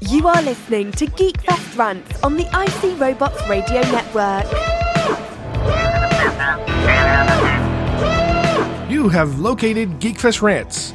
You are listening to Geekfest Rants on the IC Robots Radio Network. You have located Geekfest Rants,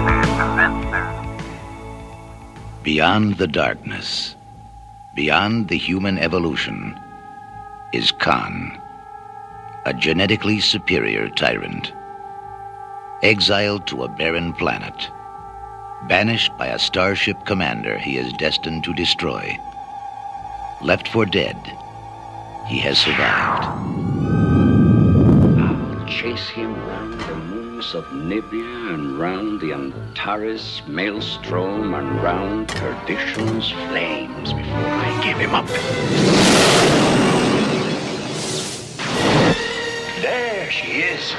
Beyond the darkness, beyond the human evolution, is Khan, a genetically superior tyrant. Exiled to a barren planet, banished by a starship commander he is destined to destroy. Left for dead, he has survived. I'll chase him moons of Nibia and round the Antares maelstrom and round perdition's flames before I give him up. There she is.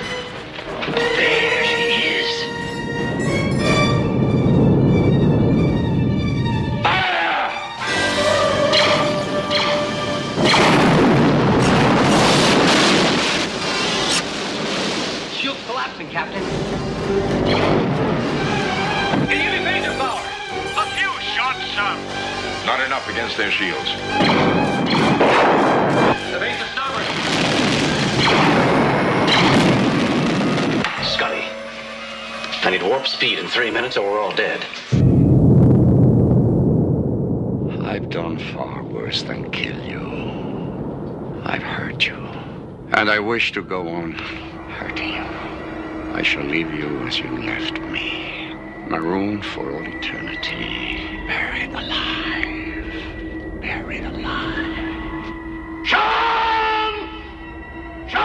There she is. Not enough against their shields. The base is stubborn. Scotty, I need warp speed in three minutes or we're all dead. I've done far worse than kill you. I've hurt you. And I wish to go on hurting you. I shall leave you as you left me. Marooned for all eternity. Buried alive. Buried alive. Sean! Sean!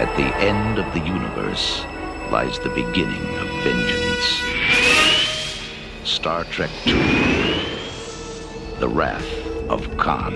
At the end of the universe lies the beginning of vengeance. Star Trek II The Wrath of Khan.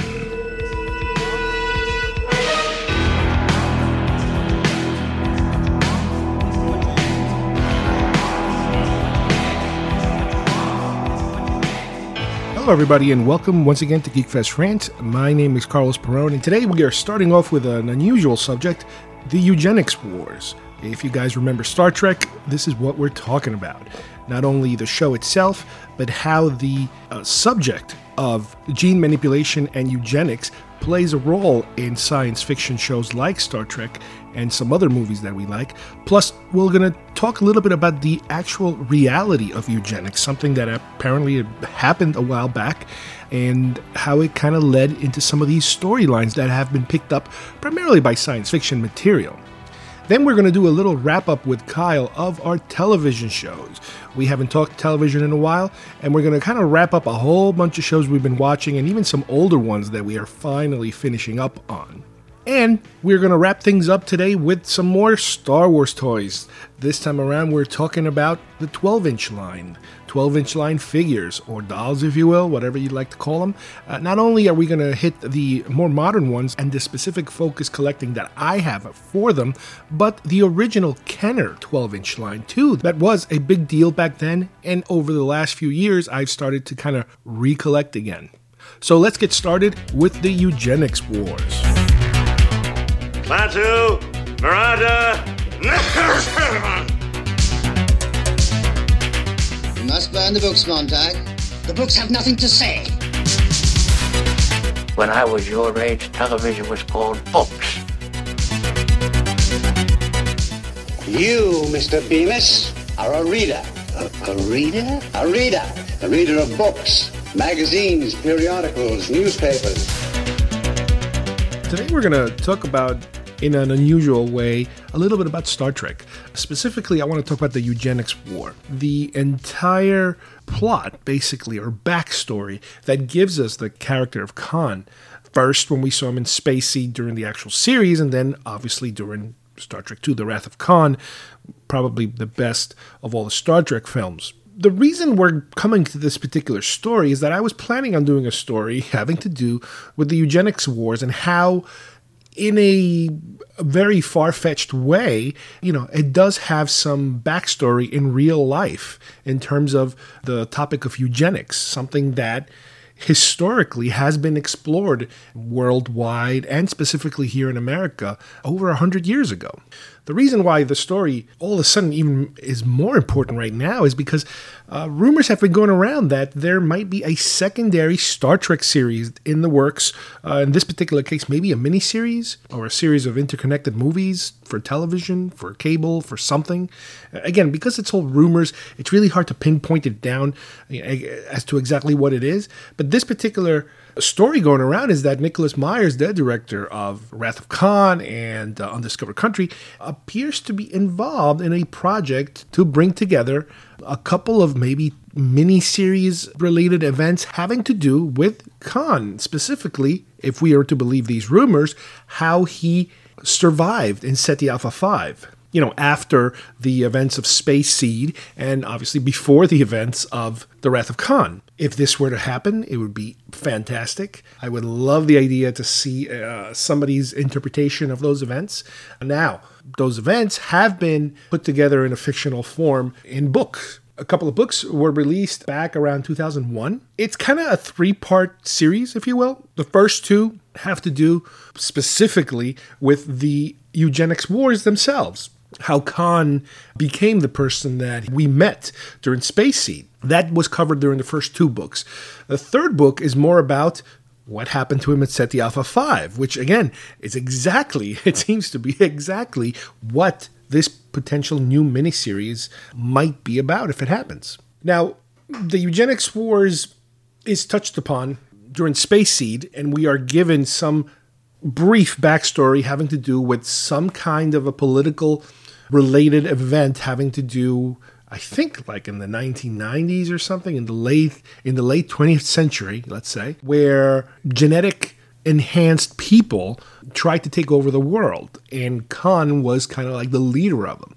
Hello, everybody, and welcome once again to Geekfest Rant. My name is Carlos Perone, and today we are starting off with an unusual subject the eugenics wars. If you guys remember Star Trek, this is what we're talking about. Not only the show itself, but how the uh, subject of gene manipulation and eugenics plays a role in science fiction shows like Star Trek and some other movies that we like. Plus, we're going to talk a little bit about the actual reality of eugenics, something that apparently happened a while back, and how it kind of led into some of these storylines that have been picked up primarily by science fiction material. Then we're going to do a little wrap up with Kyle of our television shows. We haven't talked television in a while, and we're going to kind of wrap up a whole bunch of shows we've been watching and even some older ones that we are finally finishing up on. And we're going to wrap things up today with some more Star Wars toys. This time around, we're talking about the 12 inch line. 12 inch line figures, or dolls, if you will, whatever you'd like to call them. Uh, not only are we going to hit the more modern ones and the specific focus collecting that I have for them, but the original Kenner 12 inch line, too. That was a big deal back then, and over the last few years, I've started to kind of recollect again. So let's get started with the eugenics wars. Klaatu, Barada. You must burn the books, Montag. The books have nothing to say. When I was your age, television was called books. You, Mr. Bemis, are a reader. A, a reader? A reader. A reader of books, magazines, periodicals, newspapers. Today we're going to talk about, in an unusual way, a little bit about Star Trek. Specifically, I want to talk about the eugenics war. The entire plot, basically, or backstory that gives us the character of Khan. First, when we saw him in Space Seed during the actual series, and then obviously during Star Trek II, The Wrath of Khan, probably the best of all the Star Trek films. the reason we're coming to this particular story is that I was planning on doing a story having to do with the eugenics wars and how, in a very far fetched way, you know, it does have some backstory in real life in terms of the topic of eugenics, something that historically has been explored worldwide and specifically here in America over a hundred years ago. The reason why the story all of a sudden even is more important right now is because uh, rumors have been going around that there might be a secondary Star Trek series in the works. Uh, in this particular case, maybe a miniseries or a series of interconnected movies for television, for cable, for something. Again, because it's all rumors, it's really hard to pinpoint it down as to exactly what it is. But this particular story going around is that Nicholas Myers, the director of Wrath of Khan and uh, Undiscovered Country, appears to be involved in a project to bring together a couple of maybe mini series related events having to do with Khan, specifically, if we are to believe these rumors, how he survived in Ceti Alpha 5 you know, after the events of Space Seed and obviously before the events of The Wrath of Khan. If this were to happen, it would be fantastic. I would love the idea to see uh, somebody's interpretation of those events. Now, those events have been put together in a fictional form in books. A couple of books were released back around 2001. It's kind of a three part series, if you will. The first two have to do specifically with the eugenics wars themselves how Khan became the person that we met during Space Seed. That was covered during the first two books. The third book is more about what happened to him at Ceti Alpha 5, which again is exactly, it seems to be exactly what this potential new miniseries might be about if it happens. Now, the eugenics wars is touched upon during Space Seed, and we are given some brief backstory having to do with some kind of a political related event having to do I think like in the 1990s or something in the late in the late 20th century, let's say, where genetic enhanced people tried to take over the world and Khan was kind of like the leader of them.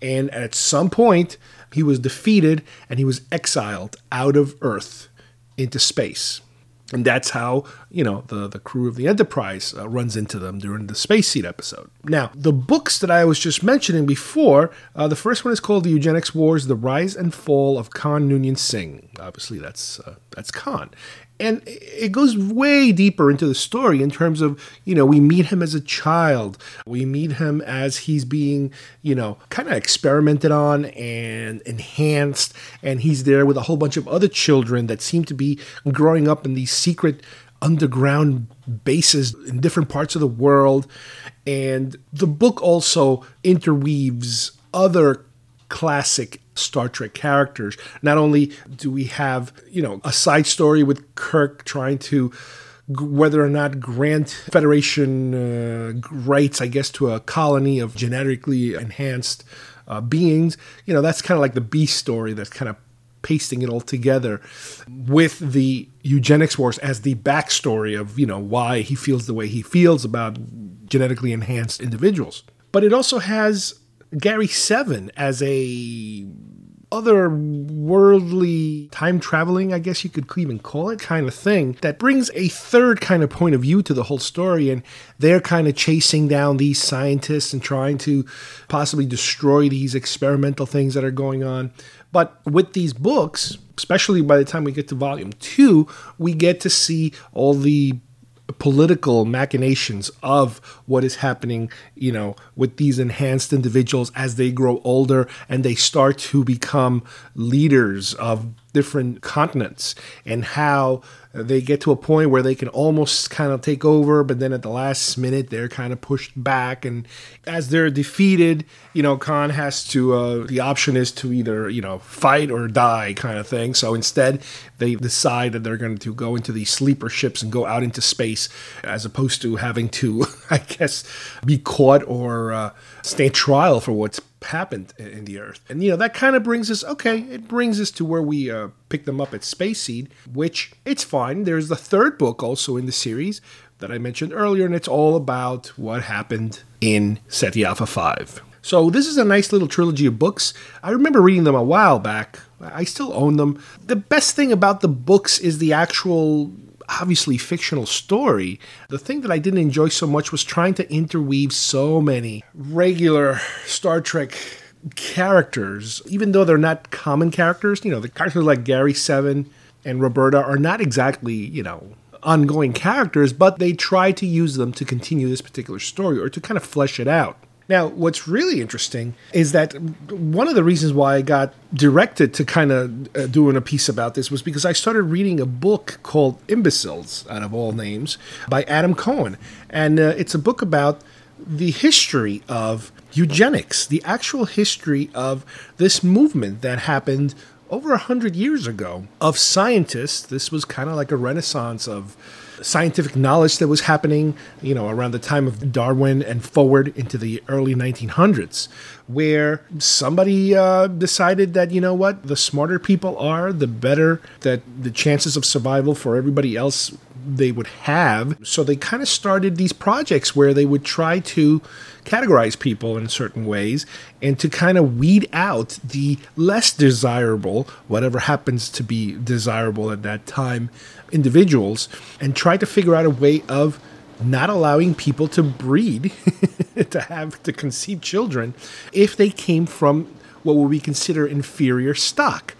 And at some point he was defeated and he was exiled out of Earth into space. And that's how, you know, the, the crew of the Enterprise uh, runs into them during the Space Seed episode. Now, the books that I was just mentioning before, uh, the first one is called The Eugenics Wars, The Rise and Fall of Khan Noonien Singh. Obviously, that's, uh, that's Khan and it goes way deeper into the story in terms of you know we meet him as a child. We meet him as he's being you know kind of experimented on and enhanced. And he's there with a whole bunch of other children that seem to be growing up in these secret underground bases in different parts of the world. And the book also interweaves other classic Star Trek characters. Not only do we have, you know, a side story with Kirk trying to whether or not grant Federation uh, rights, I guess, to a colony of genetically enhanced uh, beings. You know, that's kind of like the B story that's kind of pasting it all together with the eugenics wars as the backstory of, you know, why he feels the way he feels about genetically enhanced individuals. But it also has Gary Seven as a otherworldly time traveling, I guess you could even call it, kind of thing that brings a third kind of point of view to the whole story. And they're kind of chasing down these scientists and trying to possibly destroy these experimental things that are going on. But with these books, especially by the time we get to volume two, we get to see all the political machinations of what is happening, you know, with these enhanced individuals as they grow older and they start to become leaders of different continents and how they get to a point where they can almost kind of take over, but then at the last minute they're kind of pushed back. And as they're defeated, you know, Khan has to, uh, the option is to either, you know, fight or die kind of thing. So instead, they decide that they're going to go into these sleeper ships and go out into space as opposed to having to, I guess, be caught or uh, stand trial for what's happened in the Earth. And, you know, that kind of brings us, okay, it brings us to where we uh, pick them up at Space Seed, which it's fine. There's the third book also in the series that I mentioned earlier, and it's all about what happened in Ceti Alpha 5. So this is a nice little trilogy of books. I remember reading them a while back, I still own them. The best thing about the books is the actual obviously fictional story. The thing that I didn't enjoy so much was trying to interweave so many regular Star Trek characters, even though they're not common characters. You know, the characters like Gary Seven and Roberta are not exactly, you know, ongoing characters, but they try to use them to continue this particular story or to kind of flesh it out. Now, what's really interesting is that one of the reasons why I got directed to kind of uh, doing a piece about this was because I started reading a book called Imbeciles, out of all names, by Adam Cohen. And uh, it's a book about the history of eugenics, the actual history of this movement that happened over a hundred years ago of scientists. This was kind of like a renaissance of scientific knowledge that was happening, you know, around the time of Darwin and forward into the early 1900s, where somebody uh, decided that, you know what, the smarter people are, the better that the chances of survival for everybody else they would have. So they kind of started these projects where they would try to categorize people in certain ways and to kind of weed out the less desirable, whatever happens to be desirable at that time, individuals, and try to figure out a way of not allowing people to breed, to have to conceive children, if they came from what would we consider inferior stock.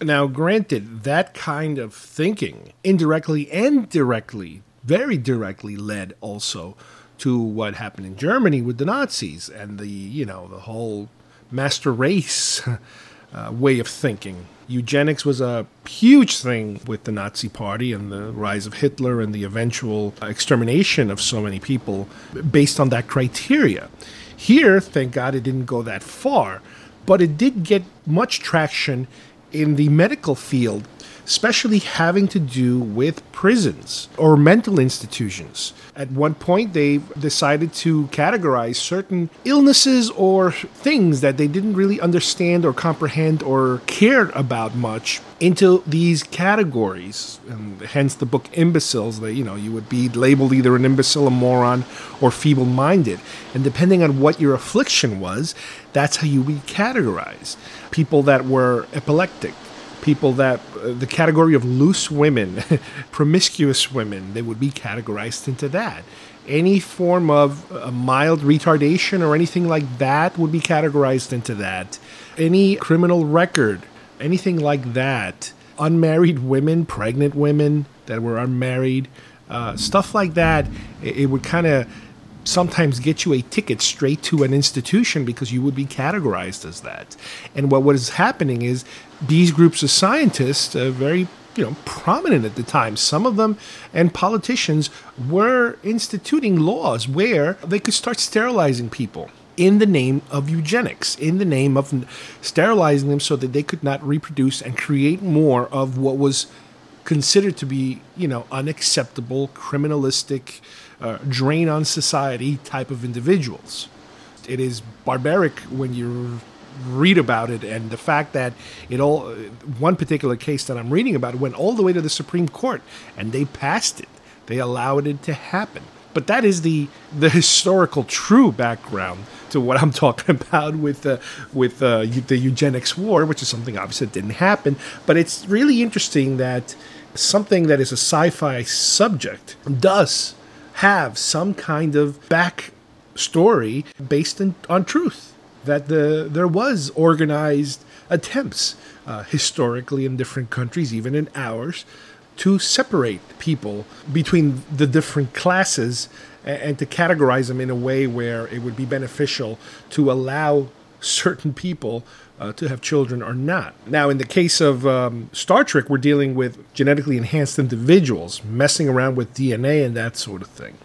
Now, granted, that kind of thinking, indirectly and directly, very directly, led also to what happened in Germany with the Nazis and the, you know, the whole master race uh, way of thinking. Eugenics was a huge thing with the Nazi Party and the rise of Hitler and the eventual extermination of so many people based on that criteria. Here, thank God it didn't go that far, but it did get much traction in the medical field, especially having to do with prisons or mental institutions. At one point, they decided to categorize certain illnesses or things that they didn't really understand or comprehend or cared about much into these categories. And hence the book Imbeciles, that you know, you would be labeled either an imbecile, a moron, or feeble minded. And depending on what your affliction was, that's how you would be categorized. People that were epileptic, people that uh, the category of loose women, promiscuous women, they would be categorized into that. Any form of a mild retardation or anything like that would be categorized into that. Any criminal record, anything like that. Unmarried women, pregnant women that were unmarried, uh, stuff like that. It, it would kind of sometimes get you a ticket straight to an institution because you would be categorized as that. And what was happening is these groups of scientists, uh, very you know prominent at the time, some of them and politicians were instituting laws where they could start sterilizing people in the name of eugenics, in the name of sterilizing them so that they could not reproduce and create more of what was considered to be, you know, unacceptable, criminalistic, uh, drain on society type of individuals. It is barbaric when you read about it and the fact that it all one particular case that I'm reading about went all the way to the Supreme Court and they passed it. They allowed it to happen. But that is the the historical true background to what I'm talking about with uh, with uh, the eugenics war, which is something obviously didn't happen. But it's really interesting that something that is a sci-fi subject does have some kind of back story based in, on truth that the there was organized attempts uh, historically in different countries even in ours to separate people between the different classes and, and to categorize them in a way where it would be beneficial to allow certain people uh, to have children or not. Now, in the case of um, Star Trek, we're dealing with genetically enhanced individuals messing around with DNA and that sort of thing.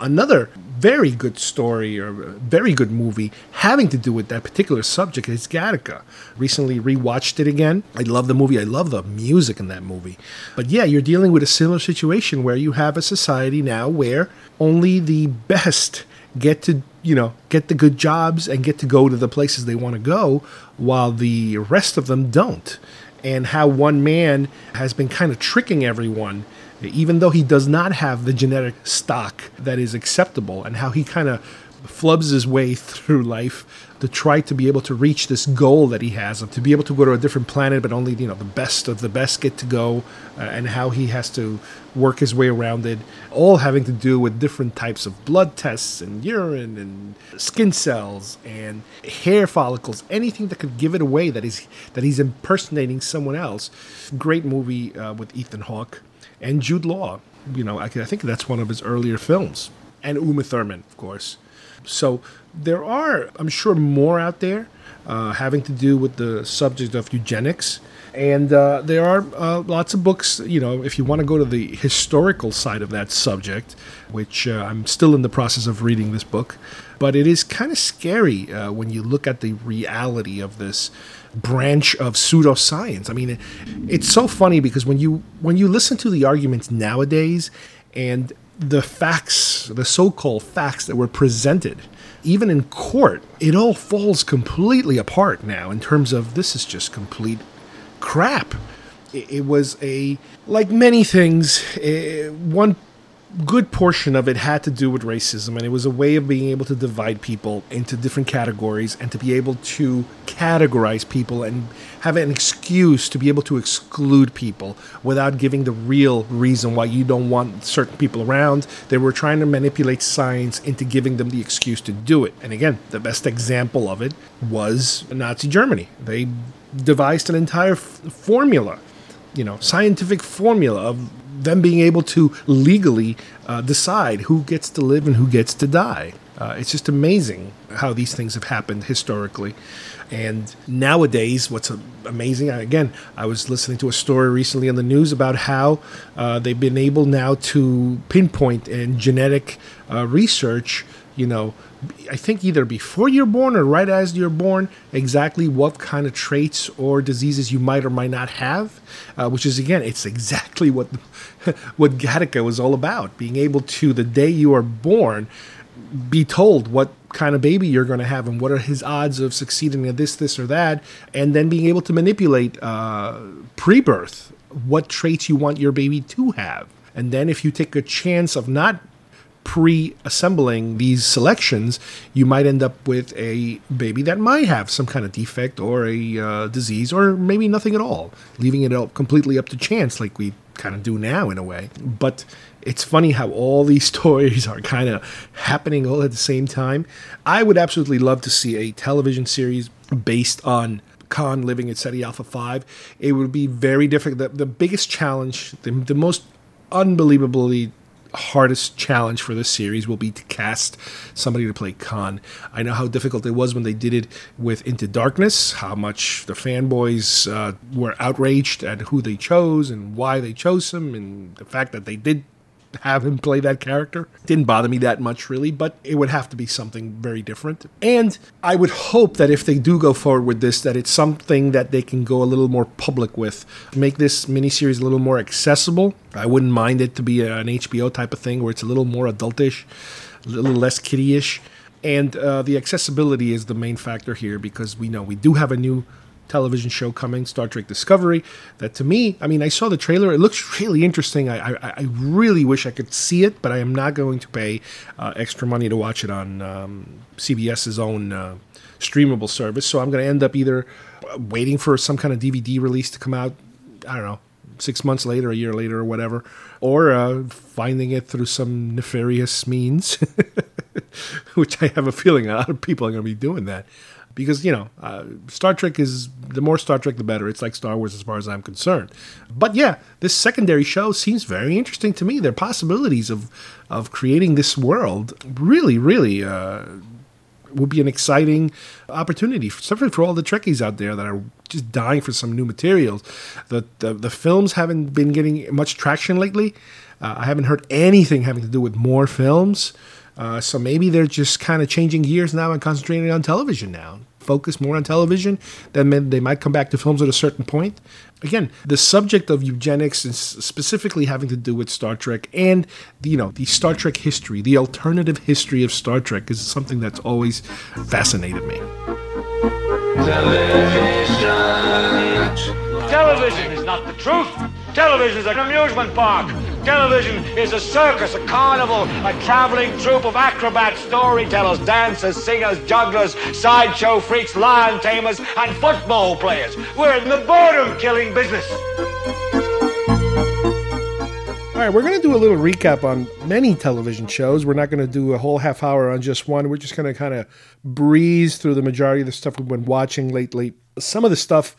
Another very good story or very good movie having to do with that particular subject is Gattaca. Recently rewatched it again. I love the movie. I love the music in that movie. But yeah, you're dealing with a similar situation where you have a society now where only the best get to you know get the good jobs and get to go to the places they want to go while the rest of them don't. And how one man has been kind of tricking everyone even though he does not have the genetic stock that is acceptable and how he kind of flubs his way through life to try to be able to reach this goal that he has of to be able to go to a different planet, but only you know the best of the best get to go, uh, and how he has to work his way around it, all having to do with different types of blood tests and urine and skin cells and hair follicles, anything that could give it away that he's that he's impersonating someone else. Great movie uh, with Ethan Hawke and Jude Law. You know, I, I think that's one of his earlier films, and Uma Thurman, of course. So there are, I'm sure, more out there uh, having to do with the subject of eugenics. And uh, there are uh, lots of books, you know, if you want to go to the historical side of that subject, which uh, I'm still in the process of reading this book. But it is kind of scary uh, when you look at the reality of this branch of pseudoscience. I mean, it, it's so funny because when you when you listen to the arguments nowadays and the facts, the so-called facts that were presented, even in court, it all falls completely apart now in terms of this is just complete crap. It, it was a like many things. eh, one good portion of it had to do with racism, and it was a way of being able to divide people into different categories and to be able to categorize people and have an excuse to be able to exclude people without giving the real reason why you don't want certain people around. They were trying to manipulate science into giving them the excuse to do it. And again, the best example of it was Nazi Germany. They devised an entire f- formula you know scientific formula of them being able to legally uh, decide who gets to live and who gets to die. Uh, it's just amazing how these things have happened historically. And nowadays, what's amazing, again, I was listening to a story recently on the news about how uh, they've been able now to pinpoint in genetic uh, research, you know, I think either before you're born or right as you're born, exactly what kind of traits or diseases you might or might not have. Uh, which is again, it's exactly what what Gattaca was all about: being able to the day you are born, be told what kind of baby you're going to have and what are his odds of succeeding at this, this, or that, and then being able to manipulate uh, pre-birth what traits you want your baby to have. And then if you take a chance of not pre-assembling these selections, you might end up with a baby that might have some kind of defect or a uh, disease, or maybe nothing at all, leaving it completely up to chance, like we kind of do now in a way. But it's funny how all these stories are kind of happening all at the same time. I would absolutely love to see a television series based on Khan living at Ceti Alpha 5. It would be very difficult. The, the biggest challenge, the, the most unbelievably hardest challenge for this series will be to cast somebody to play Khan. I know how difficult it was when they did it with Into Darkness, how much the fanboys uh, were outraged at who they chose and why they chose him, and the fact that they did have him play that character. Didn't bother me that much, really, but it would have to be something very different. And I would hope that if they do go forward with this, that it's something that they can go a little more public with, make this miniseries a little more accessible. I wouldn't mind it to be an HBO type of thing where it's a little more adultish, a little less kiddie-ish. And uh, the accessibility is the main factor here because we know we do have a new television show coming, Star Trek Discovery. That to me, I mean, I saw the trailer. It looks really interesting. I, I, I really wish I could see it, but I am not going to pay uh, extra money to watch it on um, CBS's own uh, streamable service. So I'm going to end up either waiting for some kind of DVD release to come out. I don't know. Six months later, a year later, or whatever, or uh, finding it through some nefarious means, which I have a feeling a lot of people are going to be doing that because you know uh, Star Trek is the more Star Trek the better. It's like Star Wars as far as I'm concerned. But yeah, this secondary show seems very interesting to me. There are possibilities of of creating this world. Really, really. Uh, would be an exciting opportunity, especially for all the Trekkies out there that are just dying for some new materials. The the, the films haven't been getting much traction lately. Uh, I haven't heard anything having to do with more films. Uh, so maybe they're just kind of changing gears now and concentrating on television now. Focus more on television. Then they might come back to films at a certain point. Again, the subject of eugenics is specifically having to do with Star Trek and you know the Star Trek history, the alternative history of Star Trek is something that's always fascinated me. Television is not the truth. Television is an amusement park. Television is a circus, a carnival, a traveling troupe of acrobats, storytellers, dancers, singers, jugglers, sideshow freaks, lion tamers, and football players. We're in the boredom killing business. All right, we're going to do a little recap on many television shows. We're not going to do a whole half hour on just one. We're just going to kind of breeze through the majority of the stuff we've been watching lately. Some of the stuff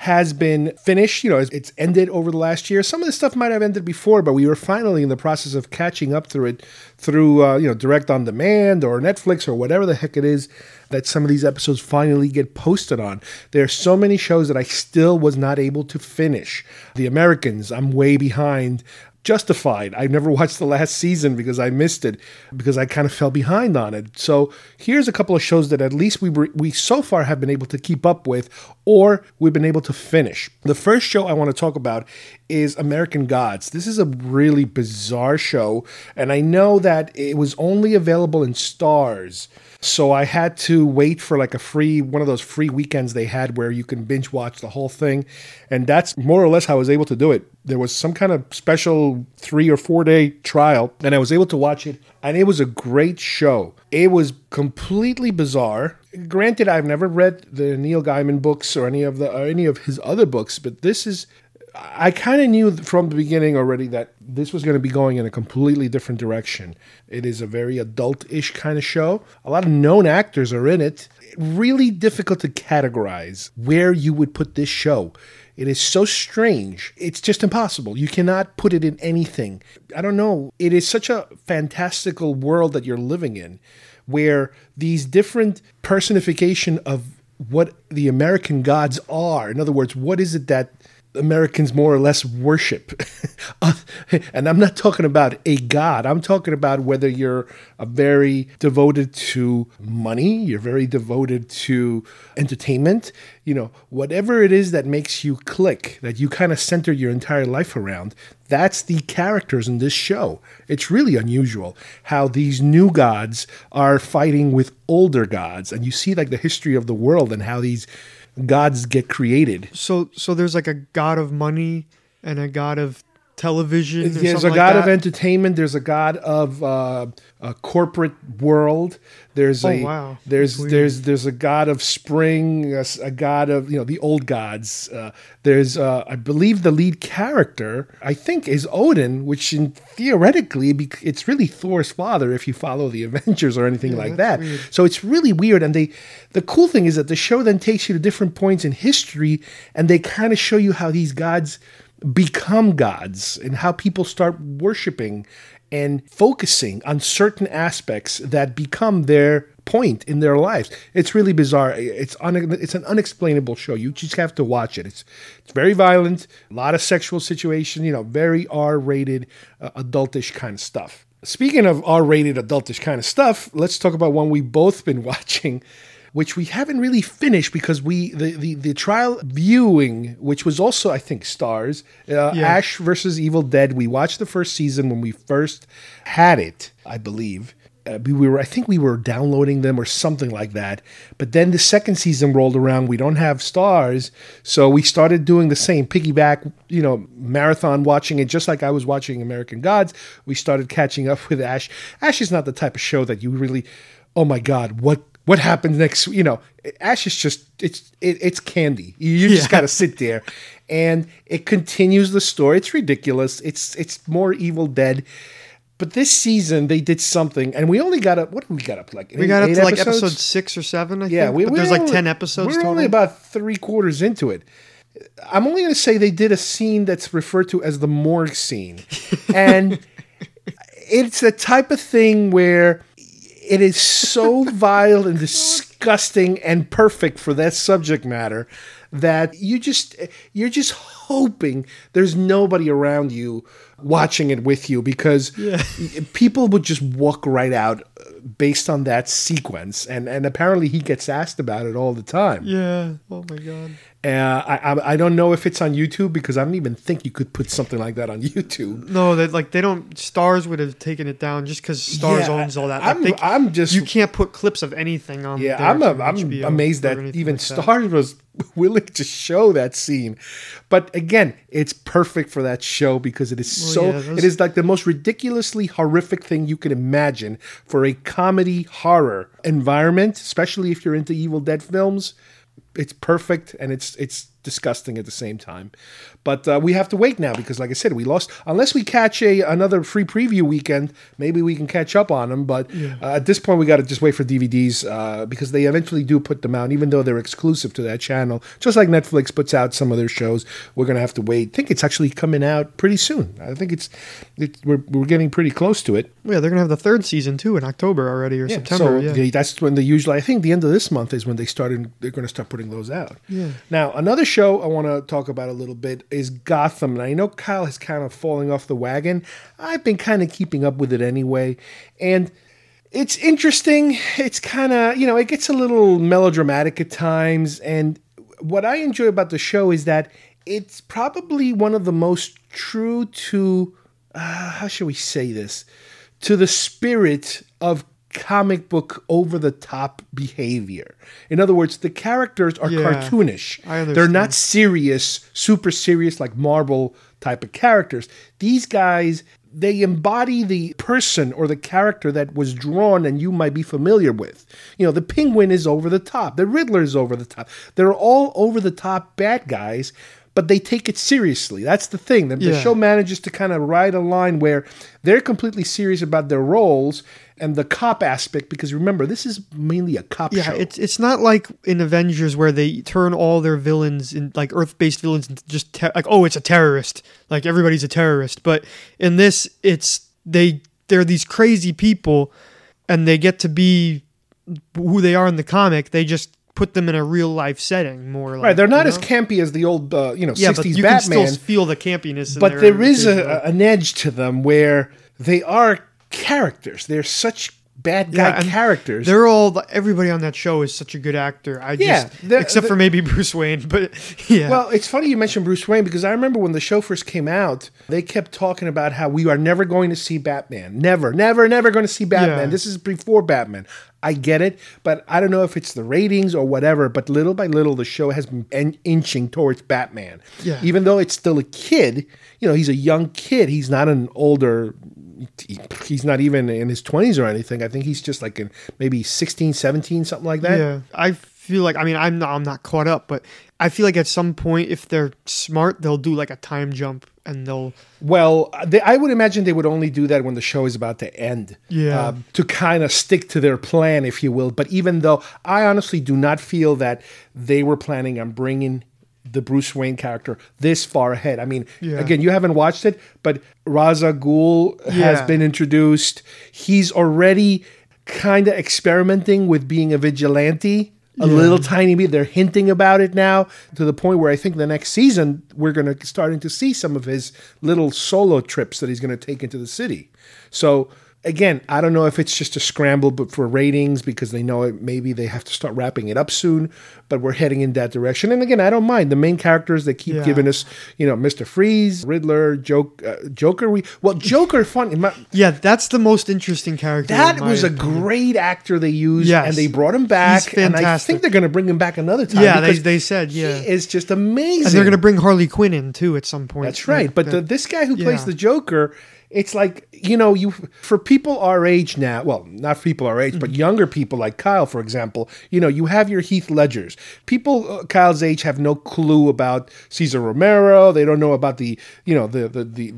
has been finished. You know, it's ended over the last year. Some of the stuff might have ended before, but we were finally in the process of catching up through it through, uh, you know, direct on demand or Netflix or whatever the heck it is that some of these episodes finally get posted on. There are so many shows that I still was not able to finish. The Americans, I'm way behind. Justified. I never watched the last season because I missed it because I kind of fell behind on it. So here's a couple of shows that at least we were, we so far have been able to keep up with, or we've been able to finish. The first show I want to talk about is American Gods. This is a really bizarre show, and I know that it was only available in Starz. So I had to wait for like a free one of those free weekends they had where you can binge watch the whole thing. And that's more or less how I was able to do it. There was some kind of special 3 or 4 day trial and I was able to watch it and it was a great show. It was completely bizarre. Granted I've never read the Neil Gaiman books or any of the or any of his other books, but this is I kind of knew from the beginning already that this was going to be going in a completely different direction. It is a very adult ish kind of show. A lot of known actors are in it. Really difficult to categorize where you would put this show. It is so strange. It's just impossible. You cannot put it in anything. I don't know. It is such a fantastical world that you're living in where these different personification of what the American gods are. In other words, what is it that Americans more or less worship. and I'm not talking about a God. I'm talking about whether you're a very devoted to money, you're very devoted to entertainment, you know, whatever it is that makes you click, that you kind of center your entire life around. That's the characters in this show. It's really unusual how these new gods are fighting with older gods. And you see like the history of the world and how these gods get created. So so there's like a god of money and a god of television. There's a god like of entertainment. There's a god of uh, a corporate world. There's Oh, a wow. there's there's there's a god of spring. A god of you know the old gods. Uh, there's uh, I believe the lead character I think is Odin, which in theoretically it's really Thor's father if you follow the Avengers or anything like that. weird. So it's really weird. And they, the cool thing is that the show then takes you to different points in history, and they kind of show you how these gods become gods and how people start worshiping and focusing on certain aspects that become their point in their lives. It's really bizarre. It's un- it's an unexplainable show. You just have to watch it. It's it's very violent, a lot of sexual situation, you know, very R-rated, uh, adultish kind of stuff. Speaking of R-rated, adultish kind of stuff, let's talk about one we've both been watching which we haven't really finished because we the, the, the trial viewing, which was also I think Starz, uh, Yeah. Ash versus Evil Dead. We watched the first season when we first had it, I believe. Uh, we were I think we were downloading them or something like that. But then the second season rolled around. We don't have Starz, so we started doing the same piggyback, you know, marathon watching it just like I was watching American Gods. We started catching up with Ash. Ash is not the type of show that you really, oh my god, what what happens next you know ash is just it's it, it's candy you, just Yeah. got to sit there and it continues the story it's ridiculous it's it's more evil dead but this season they did something and we only got up what did we got up like We got up to like episodes? episode six or seven, I yeah think. we, but there's like only- ten episodes we're total. only about three quarters into it i'm only going to say they did a scene that's referred to as the morgue scene and it's the type of thing where it is so vile and disgusting and perfect for that subject matter that you just you're just hoping there's nobody around you watching it with you because people would just walk right out based on that sequence and and apparently he gets asked about it all the time yeah. Oh my god. Uh, I, I don't know if it's on YouTube because I don't even think you could put something like that on YouTube. No, that like they don't. Starz would have taken it down just because Starz Yeah, owns all that. I'm- I'm just- you can't put clips of anything on. Yeah, I'm a, I'm HBO amazed that even like that. Starz was willing to show that scene. But again, it's perfect for that show because it is Well, so yeah, those- it is like the most ridiculously horrific thing you can imagine for a comedy horror environment, especially if you're into Evil Dead films. It's perfect and it's it's disgusting at the same time. But uh, we have to wait now because, like I said, we lost. Unless we catch a another free preview weekend, maybe we can catch up on them. But Yeah. uh, at this point, we got to just wait for DVDs uh, because they eventually do put them out, even though they're exclusive to that channel. Just like Netflix puts out some of their shows, we're gonna have to wait. I think it's actually coming out pretty soon. I think it's, it's we're we're getting pretty close to it. Yeah, they're gonna have the third season too in October already or Yeah, September. so yeah. they- that's when they usually. I think the end of this month is when they started. They're going to start putting those out. Yeah. Now another show I want to talk about a little bit is Gotham, and I know Kyle is kind of falling off the wagon. I've been kind of keeping up with it anyway, and it's interesting. It's kind of you know it gets a little melodramatic at times, and what I enjoy about the show is that it's probably one of the most true to uh, how should we say this to the spirit of comic book over the top behavior. In other words, the characters are Yeah, cartoonish. They're not serious, super serious like Marvel type of characters. These guys they embody the person or the character that was drawn and you might be familiar with. You know, the penguin is over the top, the Riddler is over the top. They're all over the top bad guys, but they take it seriously. That's the thing. The, the show manages to kind of ride a line where they're completely serious about their roles and the cop aspect because remember, this is mainly a cop Yeah, show. it's it's not like in Avengers where they turn all their villains in like Earth-based villains into just te- like oh it's a terrorist. Like everybody's a terrorist. But in this it's they they're these crazy people and they get to be who they are in the comic. They just put them in a real life setting more like Right, they're not you as campy as the old, uh, you know, yeah 60s but you Batman. can still feel the campiness in but there is a, an edge to them where they are characters. They're such bad guy and characters. They're all everybody on that show is such a good actor. I Yeah, just they're- except for they're- maybe Bruce Wayne, but yeah. Well, it's funny you mentioned Bruce Wayne because I remember when the show first came out, they kept talking about how we are never going to see Batman. Never, never, never going to see Batman. Yeah. This is before Batman. I get it, but I don't know if it's the ratings or whatever, but little by little, the show has been in- inching towards Batman. Yeah. Even though it's still a kid, you know, he's a young kid. He's not an older, he's not even in his 20s or anything. I think he's just like in maybe 16, 17, something like that. Yeah, I feel like I mean I'm not I'm not caught up, but I feel like at some point if they're smart, they'll do like a time jump and they'll Well, they, I would imagine they would only do that when the show is about to end. Yeah. um, to kind of stick to their plan, if you will. But even though I honestly do not feel that they were planning on bringing the Bruce Wayne character this far ahead. I mean, Yeah. again, you haven't watched it, but Ra's al Ghul has been introduced. He's already kind of experimenting with being a vigilante. A Yeah. little tiny bit. They're hinting about it now to the point where I think the next season we're going to starting to see some of his little solo trips that he's going to take into the city. So again, I don't know if it's just a scramble, but for ratings because they know it, maybe they have to start wrapping it up soon. But we're heading in that direction. And again, I don't mind the main characters. They keep Yeah. giving us, you know, Mister Freeze, Riddler, Joke, uh, Joker. We well, Joker. Fun. my- yeah, that's the most interesting character. that in was a opinion. great actor they used, Yes. and they brought him back. He's And I think they're going to bring him back another time. Yeah, they, they said yeah, he is just amazing. and they're gonna bring Harley Quinn in too at some point. That's right. But the, this guy who plays yeah. the Joker, it's like you know, you for people our age now. Well, not for people our age, Mm-hmm. but younger people like Kyle, for example. You know, you have your Heath Ledgers. People uh, Kyle's age have no clue about Cesar Romero. They don't know about the you know the the, the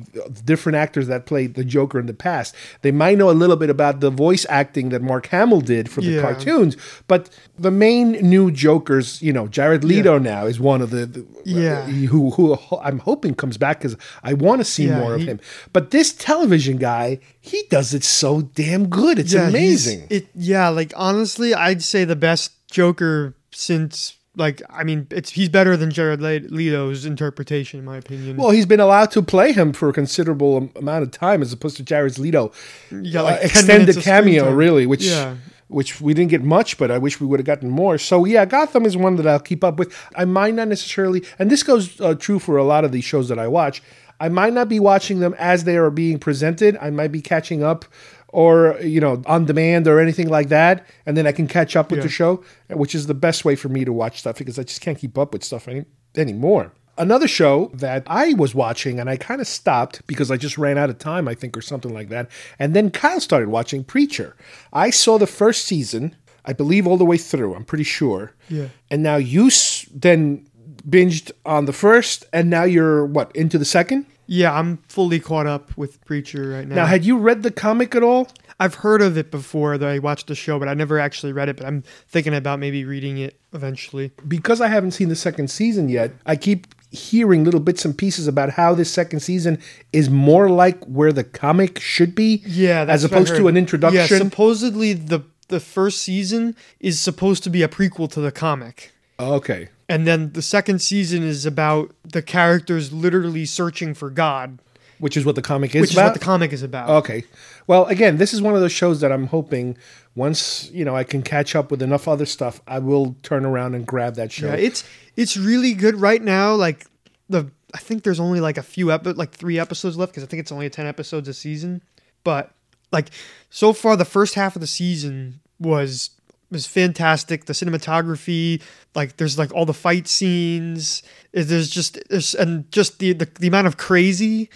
different actors that played the Joker in the past. They might know a little bit about the voice acting that Mark Hamill did for the Yeah. cartoons, but the main new Jokers, you know, Jared Leto now is one of the, the Yeah. who who I'm hoping comes back because I want to see Yeah, more of him. But this television guy, he does it so damn good. It's Yeah, amazing. It yeah, like honestly, I'd say the best Joker since like I mean, it's he's better than Jared Le- Leto's interpretation in my opinion. Well, he's been allowed to play him for a considerable amount of time, as opposed to Jared Leto, Yeah, like, uh, extended minutes of screen cameo, really, which Yeah. which we didn't get much, but I wish we would have gotten more. So yeah, Gotham is one that I'll keep up with. I might not necessarily, and this goes uh, true for a lot of these shows that I watch. I might not be watching them as they are being presented. I might be catching up or you know on demand or anything like that and then i can catch up with Yeah. the show which is the best way for me to watch stuff because i just can't keep up with stuff any, anymore another show that i was watching and i kind of stopped because i just ran out of time i think or something like that and then kyle started watching preacher i saw the first season i believe all the way through i'm pretty sure Yeah. and now you s- then binged on the first and now you're what into the second Yeah, I'm fully caught up with Preacher right now. now had you read the comic at all I've heard of it before that I watched the show, but I never actually read it. But I'm thinking about maybe reading it eventually. because I haven't seen the second season yet, I keep hearing little bits and pieces about how this second season is more like where the comic should be. Yeah, that's as opposed to an introduction. Yeah, supposedly the the first season is supposed to be a prequel to the comic. Okay. And then the second season is about the characters literally searching for God, Which is what the comic is which about. is what the comic is about. Okay. Well, again, this is one of those shows that I'm hoping once, you know, I can catch up with enough other stuff, I will turn around and grab that show. Yeah, it's it's really good right now. Like the I think there's only like a few epi- like three episodes left because I think it's only ten episodes a season. But like so far, the first half of the season was was fantastic. The cinematography, like there's like all the fight scenes. There's just there's and just the the, the amount of crazy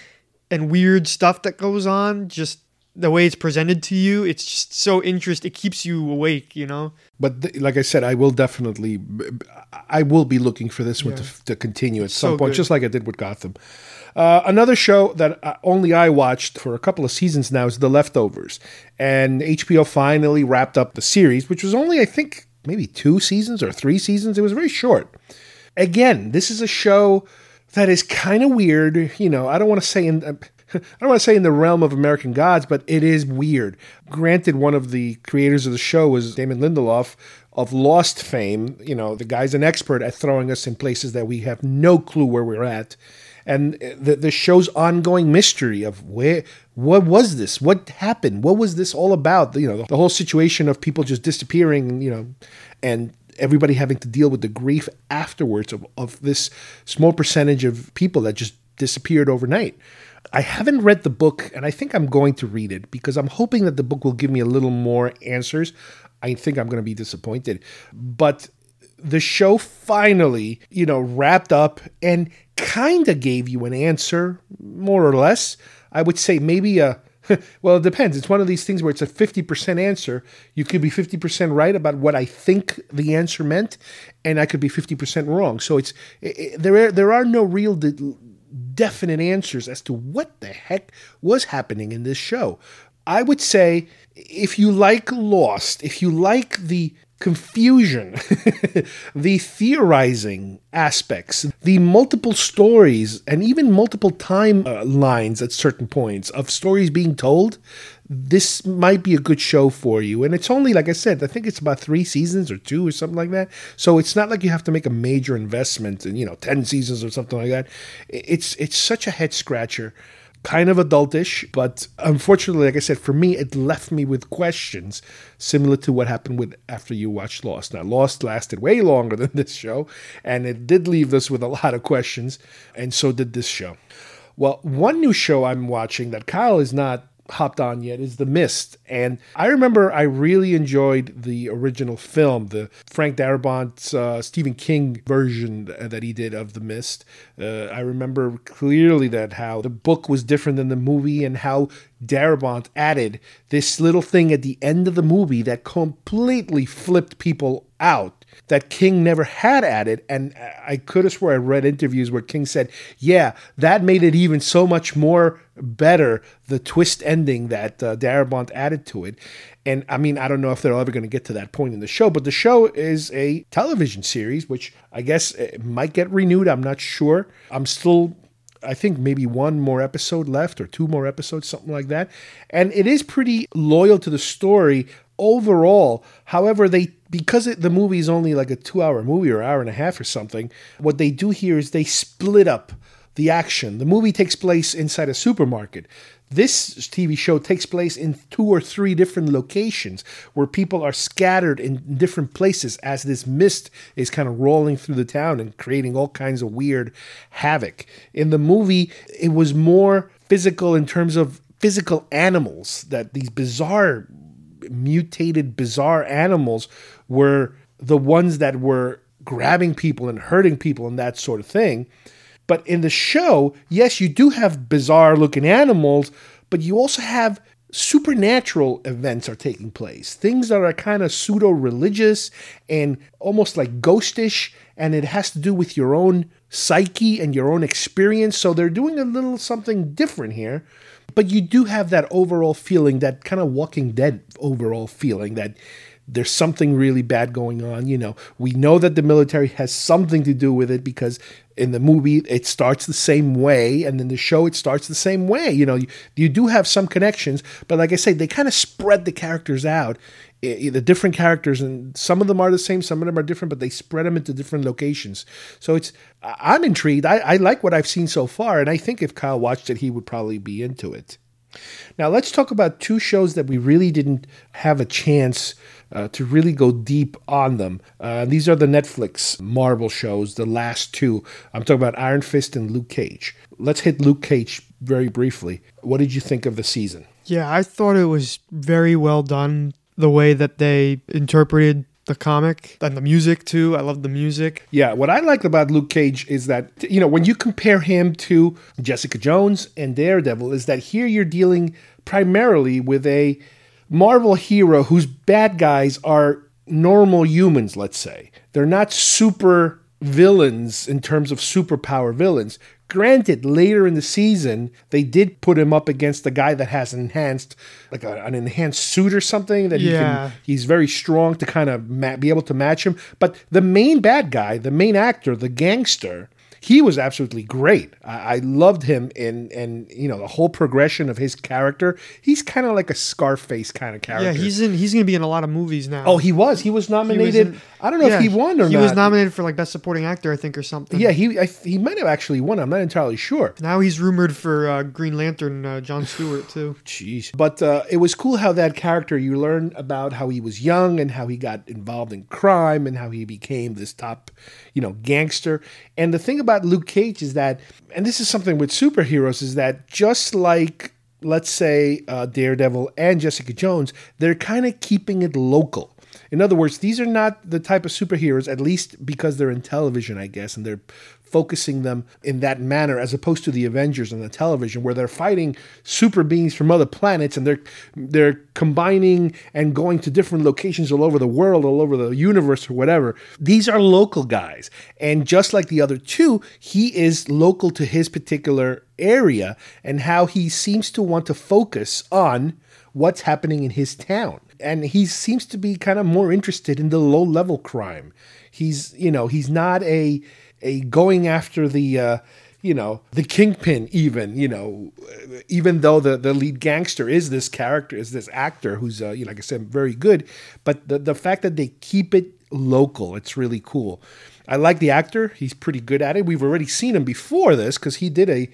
and weird stuff that goes on. Just the way it's presented to you, it's just so interesting. It keeps you awake, you know. But th- like I said, I will definitely, I will be looking for this one Yeah. to, to continue at So some point, good. just like I did with Gotham. Uh, another show that uh, only I watched for a couple of seasons now is The Leftovers, and HBO finally wrapped up the series, which was only I think maybe two seasons or three seasons. It was very short. Again, this is a show that is kind of weird. You know, I don't want to say in. I don't want to say in the realm of American Gods, but it is weird. Granted, one of the creators of the show was Damon Lindelof of Lost fame. You know, the guy's an expert at throwing us in places that we have no clue where we're at. And the, the show's ongoing mystery of where, what was this? What happened? What was this all about? You know, the whole situation of people just disappearing, you know, and everybody having to deal with the grief afterwards of, of this small percentage of people that just disappeared overnight. I haven't read the book, and I think I'm going to read it because I'm hoping that the book will give me a little more answers. I think I'm going to be disappointed. But the show finally, you know, wrapped up and kind of gave you an answer, more or less. I would say maybe a well, it depends. It's one of these things where it's a 50% answer. You could be 50% right about what I think the answer meant, and I could be 50% wrong. So it's it, there are, there are no real de- definite answers as to what the heck was happening in this show. I would say if you like Lost, if you like the confusion, the theorizing aspects, the multiple stories, and even multiple timelines uh, at certain points of stories being told, this might be a good show for you. And it's only, like I said, I think it's about three seasons or two or something like that. So it's not like you have to make a major investment in, you know, 10 seasons or something like that. It's, it's such a head scratcher kind of adultish, but unfortunately, like I said, for me, it left me with questions similar to what happened with after you watched Lost. Now, Lost lasted way longer than this show, and it did leave us with a lot of questions, and so did this show. Well, one new show I'm watching that Kyle is not hopped on yet is The Mist. And I remember I really enjoyed the original film, the Frank Darabont's uh, Stephen King version that he did of The Mist. Uh, I remember clearly that how the book was different than the movie and how Darabont added this little thing at the end of the movie that completely flipped people out that King never had added. And I could have swore I read interviews where King said, yeah, that made it even so much more better, the twist ending that uh, Darabont added to it. And I mean, I don't know if they're ever going to get to that point in the show, but the show is a television series, which I guess it might get renewed. I'm not sure. I'm still I think maybe one more episode left or two more episodes, something like that. And it is pretty loyal to the story overall. However, they because it, the movie is only like a two hour movie or hour and a half or something, what they do here is they split up the action. The movie takes place inside a supermarket. This TV show takes place in two or three different locations where people are scattered in different places as this mist is kind of rolling through the town and creating all kinds of weird havoc. In the movie, it was more physical in terms of physical animals that these bizarre mutated bizarre animals were the ones that were grabbing people and hurting people and that sort of thing. But in the show, yes, you do have bizarre looking animals, but you also have supernatural events are taking place. Things that are kind of pseudo religious and almost like ghostish, and it has to do with your own psyche and your own experience. So they're doing a little something different here. But you do have that overall feeling, that kind of Walking Dead overall feeling that there's something really bad going on. You know, we know that the military has something to do with it because in the movie it starts the same way, and in the show it starts the same way. You know, you, you do have some connections, but like I say, they kind of spread the characters out. The different characters, and some of them are the same, some of them are different, but they spread them into different locations. So it's, I'm intrigued. I, I like what I've seen so far, and I think if Kyle watched it, he would probably be into it. Now, let's talk about two shows that we really didn't have a chance uh, to really go deep on them. Uh, these are the Netflix Marvel shows, the last two. I'm talking about Iron Fist and Luke Cage. Let's hit Luke Cage very briefly. What did you think of the season? Yeah, I thought it was very well done. The way that they interpreted the comic and the music too. I love the music. Yeah, what I like about Luke Cage is that you know when you compare him to Jessica Jones and Daredevil, is that here you're dealing primarily with a Marvel hero whose bad guys are normal humans, let's say. They're not super villains in terms of superpower villains. Granted, later in the season, they did put him up against a guy that has enhanced, like a, an enhanced suit or something that Yeah. he can. He's very strong to kind of ma- be able to match him. But the main bad guy, the main actor, the gangster, he was absolutely great. I, I loved him in and you know the whole progression of his character. He's kind of like a Scarface kind of character. Yeah, he's in. He's going to be in a lot of movies now. Oh, he was. He was nominated. in- I don't know yeah, if he won or not. he not. was nominated for like best supporting actor, I think, or something. Yeah, he I, he might have actually won. I'm not entirely sure. Now he's rumored for uh, Green Lantern, uh, John Stewart too. Jeez. But uh, it was cool how that character, you learn about how he was young and how he got involved in crime and how he became this top, you know, gangster. And the thing about Luke Cage is that, and this is something with superheroes, is that just like, let's say, uh, Daredevil and Jessica Jones, they're kind of keeping it local. In other words, these are not the type of superheroes, at least because they're in television, I guess, and they're focusing them in that manner as opposed to the Avengers on the television where they're fighting super beings from other planets and they're they're combining and going to different locations all over the world, all over the universe or whatever. These are local guys. And just like the other two, he is local to his particular area and how he seems to want to focus on what's happening in his town. And he seems to be kind of more interested in the low level crime. He's, you know, he's not a a going after the uh, you know the kingpin even you know even though the the lead gangster is this character is this actor who's uh, you know, like I said very good. But the the fact that they keep it local it's really cool. I like the actor. He's pretty good at it. We've already seen him before this because he did a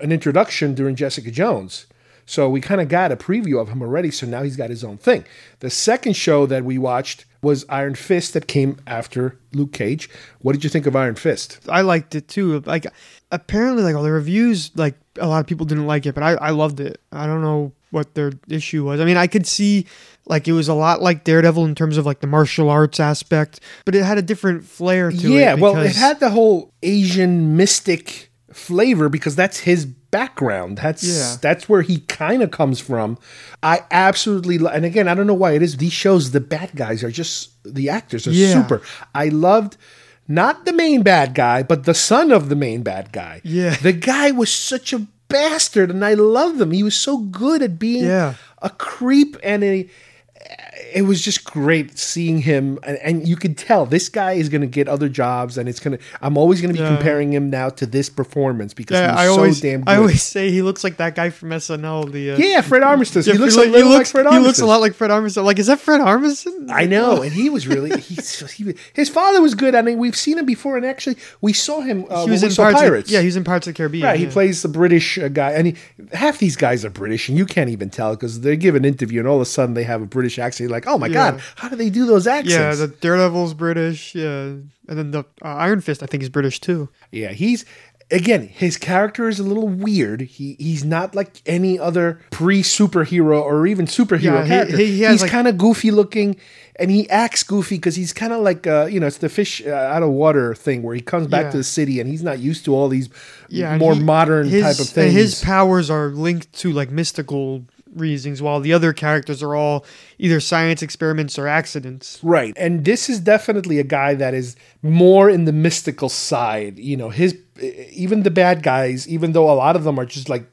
an introduction during Jessica Jones so we kind of got a preview of him already. So now he's got his own thing. The second show that we watched was Iron Fist that came after Luke Cage. What did you think of Iron Fist? I liked it too. Like apparently, like all the reviews, like a lot of people didn't like it, but I, I loved it. I don't know what their issue was. I mean, I could see like it was a lot like Daredevil in terms of like the martial arts aspect, but it had a different flair to it. yeah, well, it had the whole Asian mystic flavor because that's his background. That's Yeah. that's where he kind of comes from. I absolutely lo- and again, I don't know why it is these shows the bad guys are just the actors are Yeah. super. I loved not the main bad guy, but the son of the main bad guy. Yeah. The guy was such a bastard and I loved him. He was so good at being Yeah. a creep and a it was just great seeing him, and, and you could tell this guy is going to get other jobs, and it's going to. I'm always going to be Yeah. comparing him now to this performance because Yeah, he was I so always, damn good. I always say he looks like that guy from SNL. The uh, yeah, Fred Armistead. Yeah, he looks like, little looks, like Fred He looks a lot like Fred Armisen. Like, is that Fred Armisen? I know, and he was really he's, he, his father was good. I mean, we've seen him before, and actually, we saw him. Uh, he was in saw Pirates. Of, yeah, he was in Pirates of the Caribbean. Right, he plays the British uh, guy, and he, half these guys are British, and you can't even tell because they give an interview, and all of a sudden they have a British accent. You're like, oh my Yeah. god, how do they do those accents? Yeah, the Daredevil's British. Yeah, and then the uh, Iron Fist, I think, is British too. Yeah, he's again his character is a little weird. He he's not like any other pre superhero or even superhero Yeah, character. he- he he's like- kind of goofy looking, and he acts goofy because he's kind of like uh, you know it's the fish uh, out of water thing where he comes back Yeah. to the city and he's not used to all these Yeah, more he- modern his, type of and things. his powers are linked to like mystical reasons, while the other characters are all either science experiments or accidents. Right. And this is definitely a guy that is more in the mystical side. You know, his even the bad guys, even though a lot of them are just like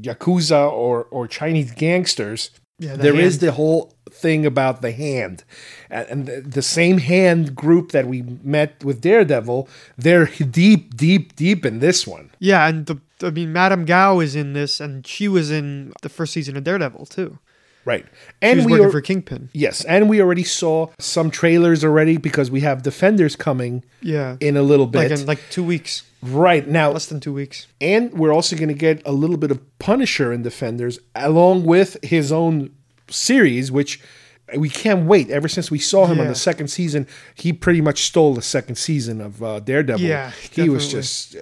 yakuza or or Chinese gangsters, Yeah, the there is hand. the whole thing about the hand. And the, same hand group that we met with Daredevil, they're deep deep deep in this one. Yeah, and the I mean, Madame Gao is in this, and she was in the first season of Daredevil too. Right. And we working are- for Kingpin. Yes, and we already saw some trailers already because we have Defenders coming Yeah, in a little bit. like in like two weeks, right now, less than two weeks. And we're also going to get a little bit of Punisher in Defenders, along with his own series, which we can't wait. Ever since we saw him on the second season, he pretty much stole the second season of uh, Daredevil. Yeah, he was just uh,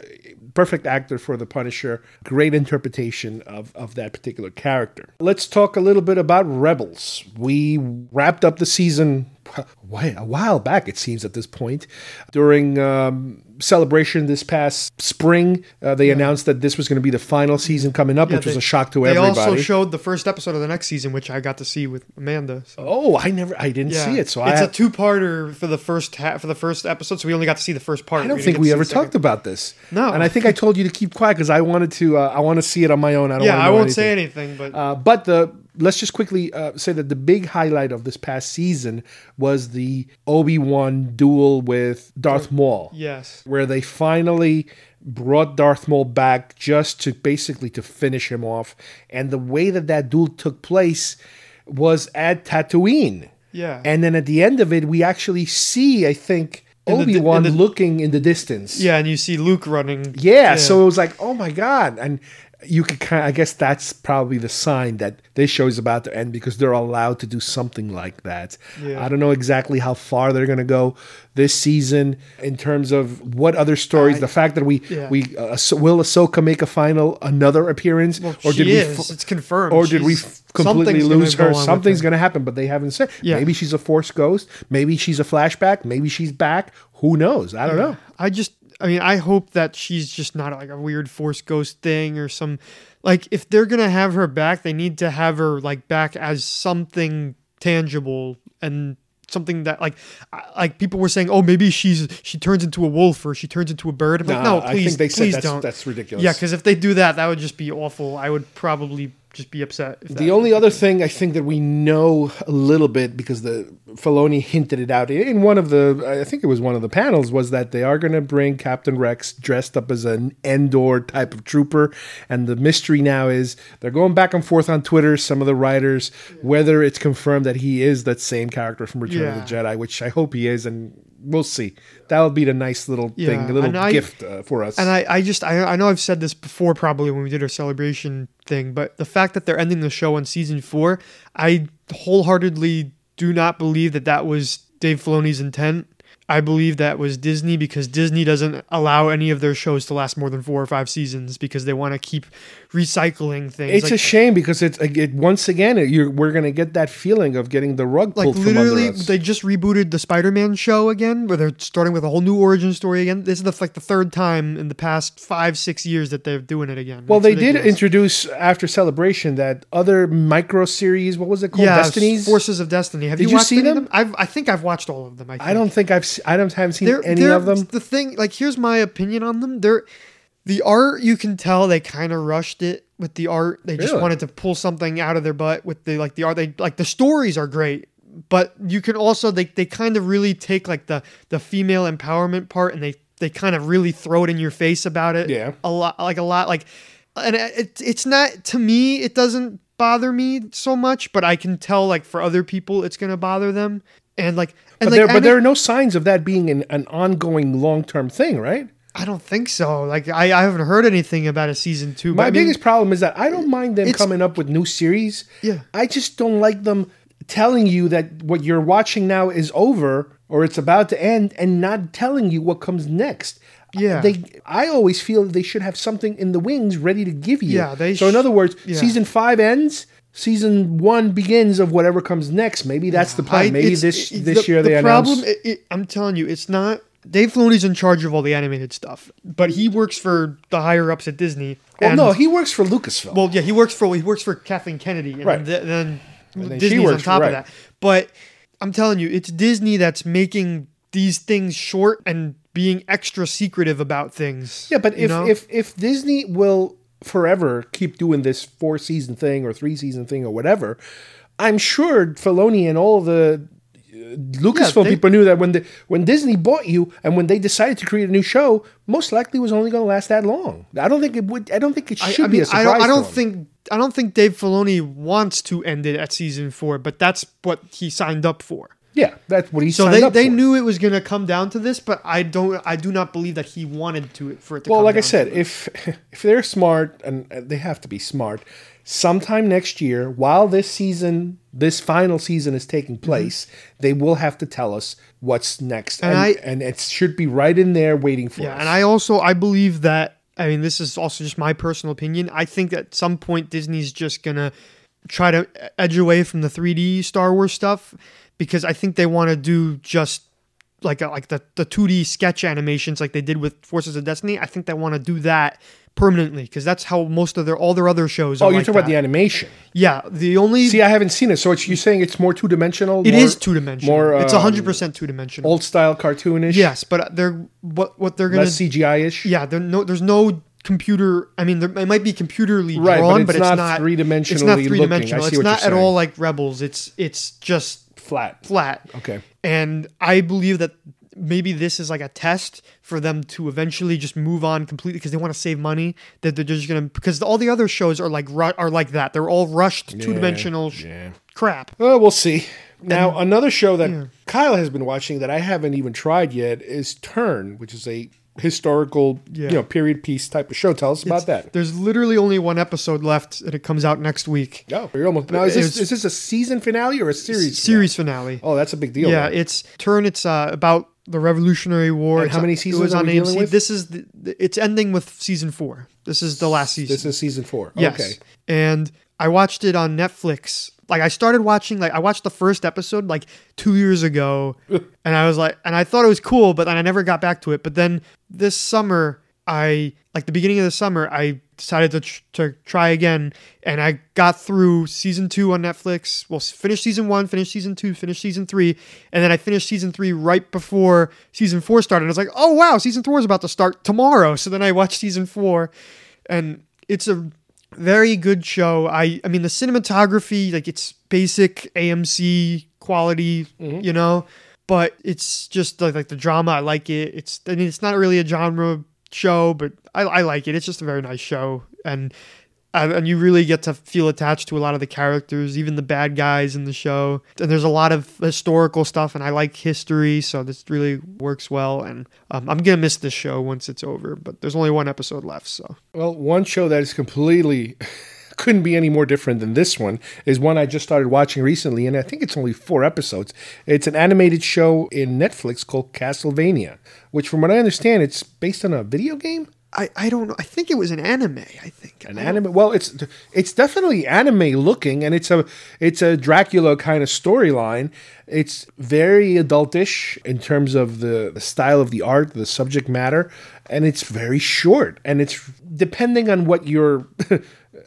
perfect actor for the Punisher. Great interpretation of, of that particular character. Let's talk a little bit about Rebels. We wrapped up the season a while back, it seems, at this point. During um, celebration this past spring, uh, they announced that this was going to be the final season coming up, Yeah, which was a shock to they everybody. They also showed the first episode of the next season, which I got to see with Amanda. So. oh, I never, I didn't see it, so it's I, a two-parter for the first half for the first episode. So we only got to see the first part. I don't didn't think we ever talked about this. No. and I think I told you to keep quiet because I wanted to. Uh, I want to see it on my own. I don't. Yeah, I won't say anything, but Uh, but the let's just quickly uh, say that the big highlight of this past season was the Obi Wan duel with Darth Maul. yes, where they finally brought Darth Maul back just to basically to finish him off. And the way that that duel took place was at Tatooine. Yeah. And then at the end of it, we actually see, I think, In the di- Obi Wan in looking in the distance. yeah, and you see Luke running. Yeah, so it was like, oh my god, and you could kind. of, I guess that's probably the sign that this show is about to end because they're allowed to do something like that. Yeah. I don't know exactly how far they're going to go this season in terms of what other stories. the fact that we yeah. we uh, so- will Ahsoka make a final another appearance, Well, she is. It's confirmed. or did we She's- f- completely lose her? Something's going to happen, but they haven't said. Yeah. Maybe she's a Force ghost. Maybe she's a flashback. Maybe she's back. Who knows? I don't know. I just, I mean, I hope that she's just not like a weird Force ghost thing or some, like, if they're gonna have her back, they need to have her like back as something tangible and something that like, like people were saying, oh, maybe she's she turns into a wolf or she turns into a bird. I'm like, Nah, no, I please, think they said please that's- don't. that's ridiculous. Yeah, because if they do that, that would just be awful. I would probably just be upset. The only other thing I think that we know a little bit because the Filoni hinted it out in one of the I think it was one of the panels was that they are going to bring Captain Rex dressed up as an Endor type of trooper, and the mystery now is they're going back and forth on Twitter. Some of the writers whether it's confirmed that he is that same character from Return of the Jedi, which I hope he is, and we'll see. That would be the nice little thing, a little I- gift uh, for us. And I, I just, I, I know I've said this before probably when we did our celebration thing, but the fact that they're ending the show on season four, I wholeheartedly do not believe that that was Dave Filoni's intent. I believe that was Disney because Disney doesn't allow any of their shows to last more than four or five seasons because they want to keep recycling things. It's Like- a shame because it's it, once again you're, we're going to get that feeling of getting the rug like pulled from under literally us. they just rebooted the spider-man show again where they're starting with a whole new origin story again this is the, like the third time in the past five six years that they're doing it again Well, It's they did introduce after celebration that other micro series. What was it called? yeah Destinies. forces of destiny have Did you, you see of them? I've, i think i've watched all of them i, think. I don't think I've. I don't haven't seen They're- any they're- of them. the thing like here's my opinion on them they're the art you can tell they kind of rushed it with the art they just Really? wanted to pull something out of their butt with the like the art they like the stories are great but you can also they they kind of really take like the the female empowerment part and they they kind of really throw it in your face about it. Yeah. a lot like a lot like, and it it's not to me it doesn't bother me so much, but I can tell like for other people it's gonna bother them. And like, and But, like, there, but there are no signs of that being an, an ongoing long term thing, right? I don't think so. Like, I, I haven't heard anything about a season two. My I mean, biggest problem is that I don't mind them coming up with new series. Yeah. I just don't like them telling you that what you're watching now is over or it's about to end and not telling you what comes next. Yeah. They I always feel they should have something in the wings ready to give you. Yeah, they So in other words, yeah. season 5 ends, season 1 begins of whatever comes next. Maybe that's the plan. Maybe this it- this the, year the they problem. announce It, it, I'm telling you, it's not. Dave Filoni's in charge of all the animated stuff, but he works for the higher ups at Disney. Well, no, he works for Lucasfilm. Well, yeah, he works for he works for Kathleen Kennedy, and Right. then, then, And then Disney's on for- top right. of that. But I'm telling you, it's Disney that's making these things short and being extra secretive about things. Yeah, but if know? if if Disney will forever keep doing this four season thing or three season thing or whatever, I'm sure Filoni and all the Lucasfilm they- people knew that when the when Disney bought you and when they decided to create a new show, most likely was only going to last that long. I don't think it would. I don't think it I, should I be mean. I don't, I don't think I don't think Dave Filoni wants to end it at season four, but that's what he signed up for. Yeah, that's what he So they, they for. knew it was going to come down to this, but I don't I do not believe that he wanted to for it to. Well, like I said, if if they're smart and they have to be smart, sometime next year, while this season, this final season is taking place, they will have to tell us what's next, Mm-hmm. And and, I- and it should be right in there waiting for Yeah, us. and I also I believe that I mean this is also just my personal opinion. I think at some point Disney's just gonna try to edge away from the 3D Star Wars stuff because I think they want to do just like a, like the the 2D sketch animations like they did with Forces of Destiny. I think they want to do that permanently because that's how most of their all their other shows. oh, are you're like talking about the animation. yeah. The only See, I haven't seen it, so it's, you're saying it's more two dimensional. it is two dimensional. More, it's um, hundred percent two dimensional. old style cartoonish. Yes, but they're what what they're gonna less CGI ish. Yeah, there no, there's no computer. I mean, there, it might be computerly Right, but drawn, it's but it's, not not three dimensional. It's not three dimensional. It's not at all like Rebels. It's it's just flat. flat. Okay. And I believe that maybe this is like a test for them to eventually just move on completely because they want to save money. That they're just gonna because all the other shows are like are like that. They're all rushed two dimensional yeah. crap. Well, we'll see. Now, another show that Kyle has been watching that I haven't even tried yet is Turn, which is a historical, Yeah. you know, period piece type of show. Tell us about that. There's literally only one episode left, and it comes out next week. Oh, you're almost now. Is this, It's- is this a season finale or a series? Series finale. Oh, that's a big deal. Yeah, then. it's turn. It's uh, about the Revolutionary War. And how many it seasons was are on we AMC. with? This is the- it's ending with season four. This is the last season. this is season four. yes, Okay. and I watched it on Netflix. Like I started watching, like I watched the first episode like two years ago, and I was like, and I thought it was cool, but then I never got back to it. But then this summer, I like the beginning of the summer, I decided to tr- to try again, and I got through season two on Netflix. Well, finished season one, finished season two, finished season three, and then I finished season three right before season four started. I was like, oh wow, season four is about to start tomorrow. So then I watched season four, and it's a very good show. I I mean the cinematography, like it's basic AMC quality, mm-hmm. you know, but it's just like, like the drama. I like it. It's I mean it's not really a genre show, but I, I like it. It's just a very nice show, and and you really get to feel attached to a lot of the characters, even the bad guys in the show. And there's a lot of historical stuff, and I like history, so this really works well. And um, I'm gonna miss this show once it's over, but there's only one episode left, so. Well, one show that is completely couldn't be any more different than this one is one I just started watching recently, and I think it's only four episodes. It's an animated show in Netflix called Castlevania, which, from what I understand, it's based on a video game. I, I don't know. I think it was an anime. I think An anime. Well, it's it's definitely anime looking, and it's a it's a Dracula kind of storyline. It's very adultish in terms of the, the style of the art, the subject matter, and it's very short. And it's depending on what your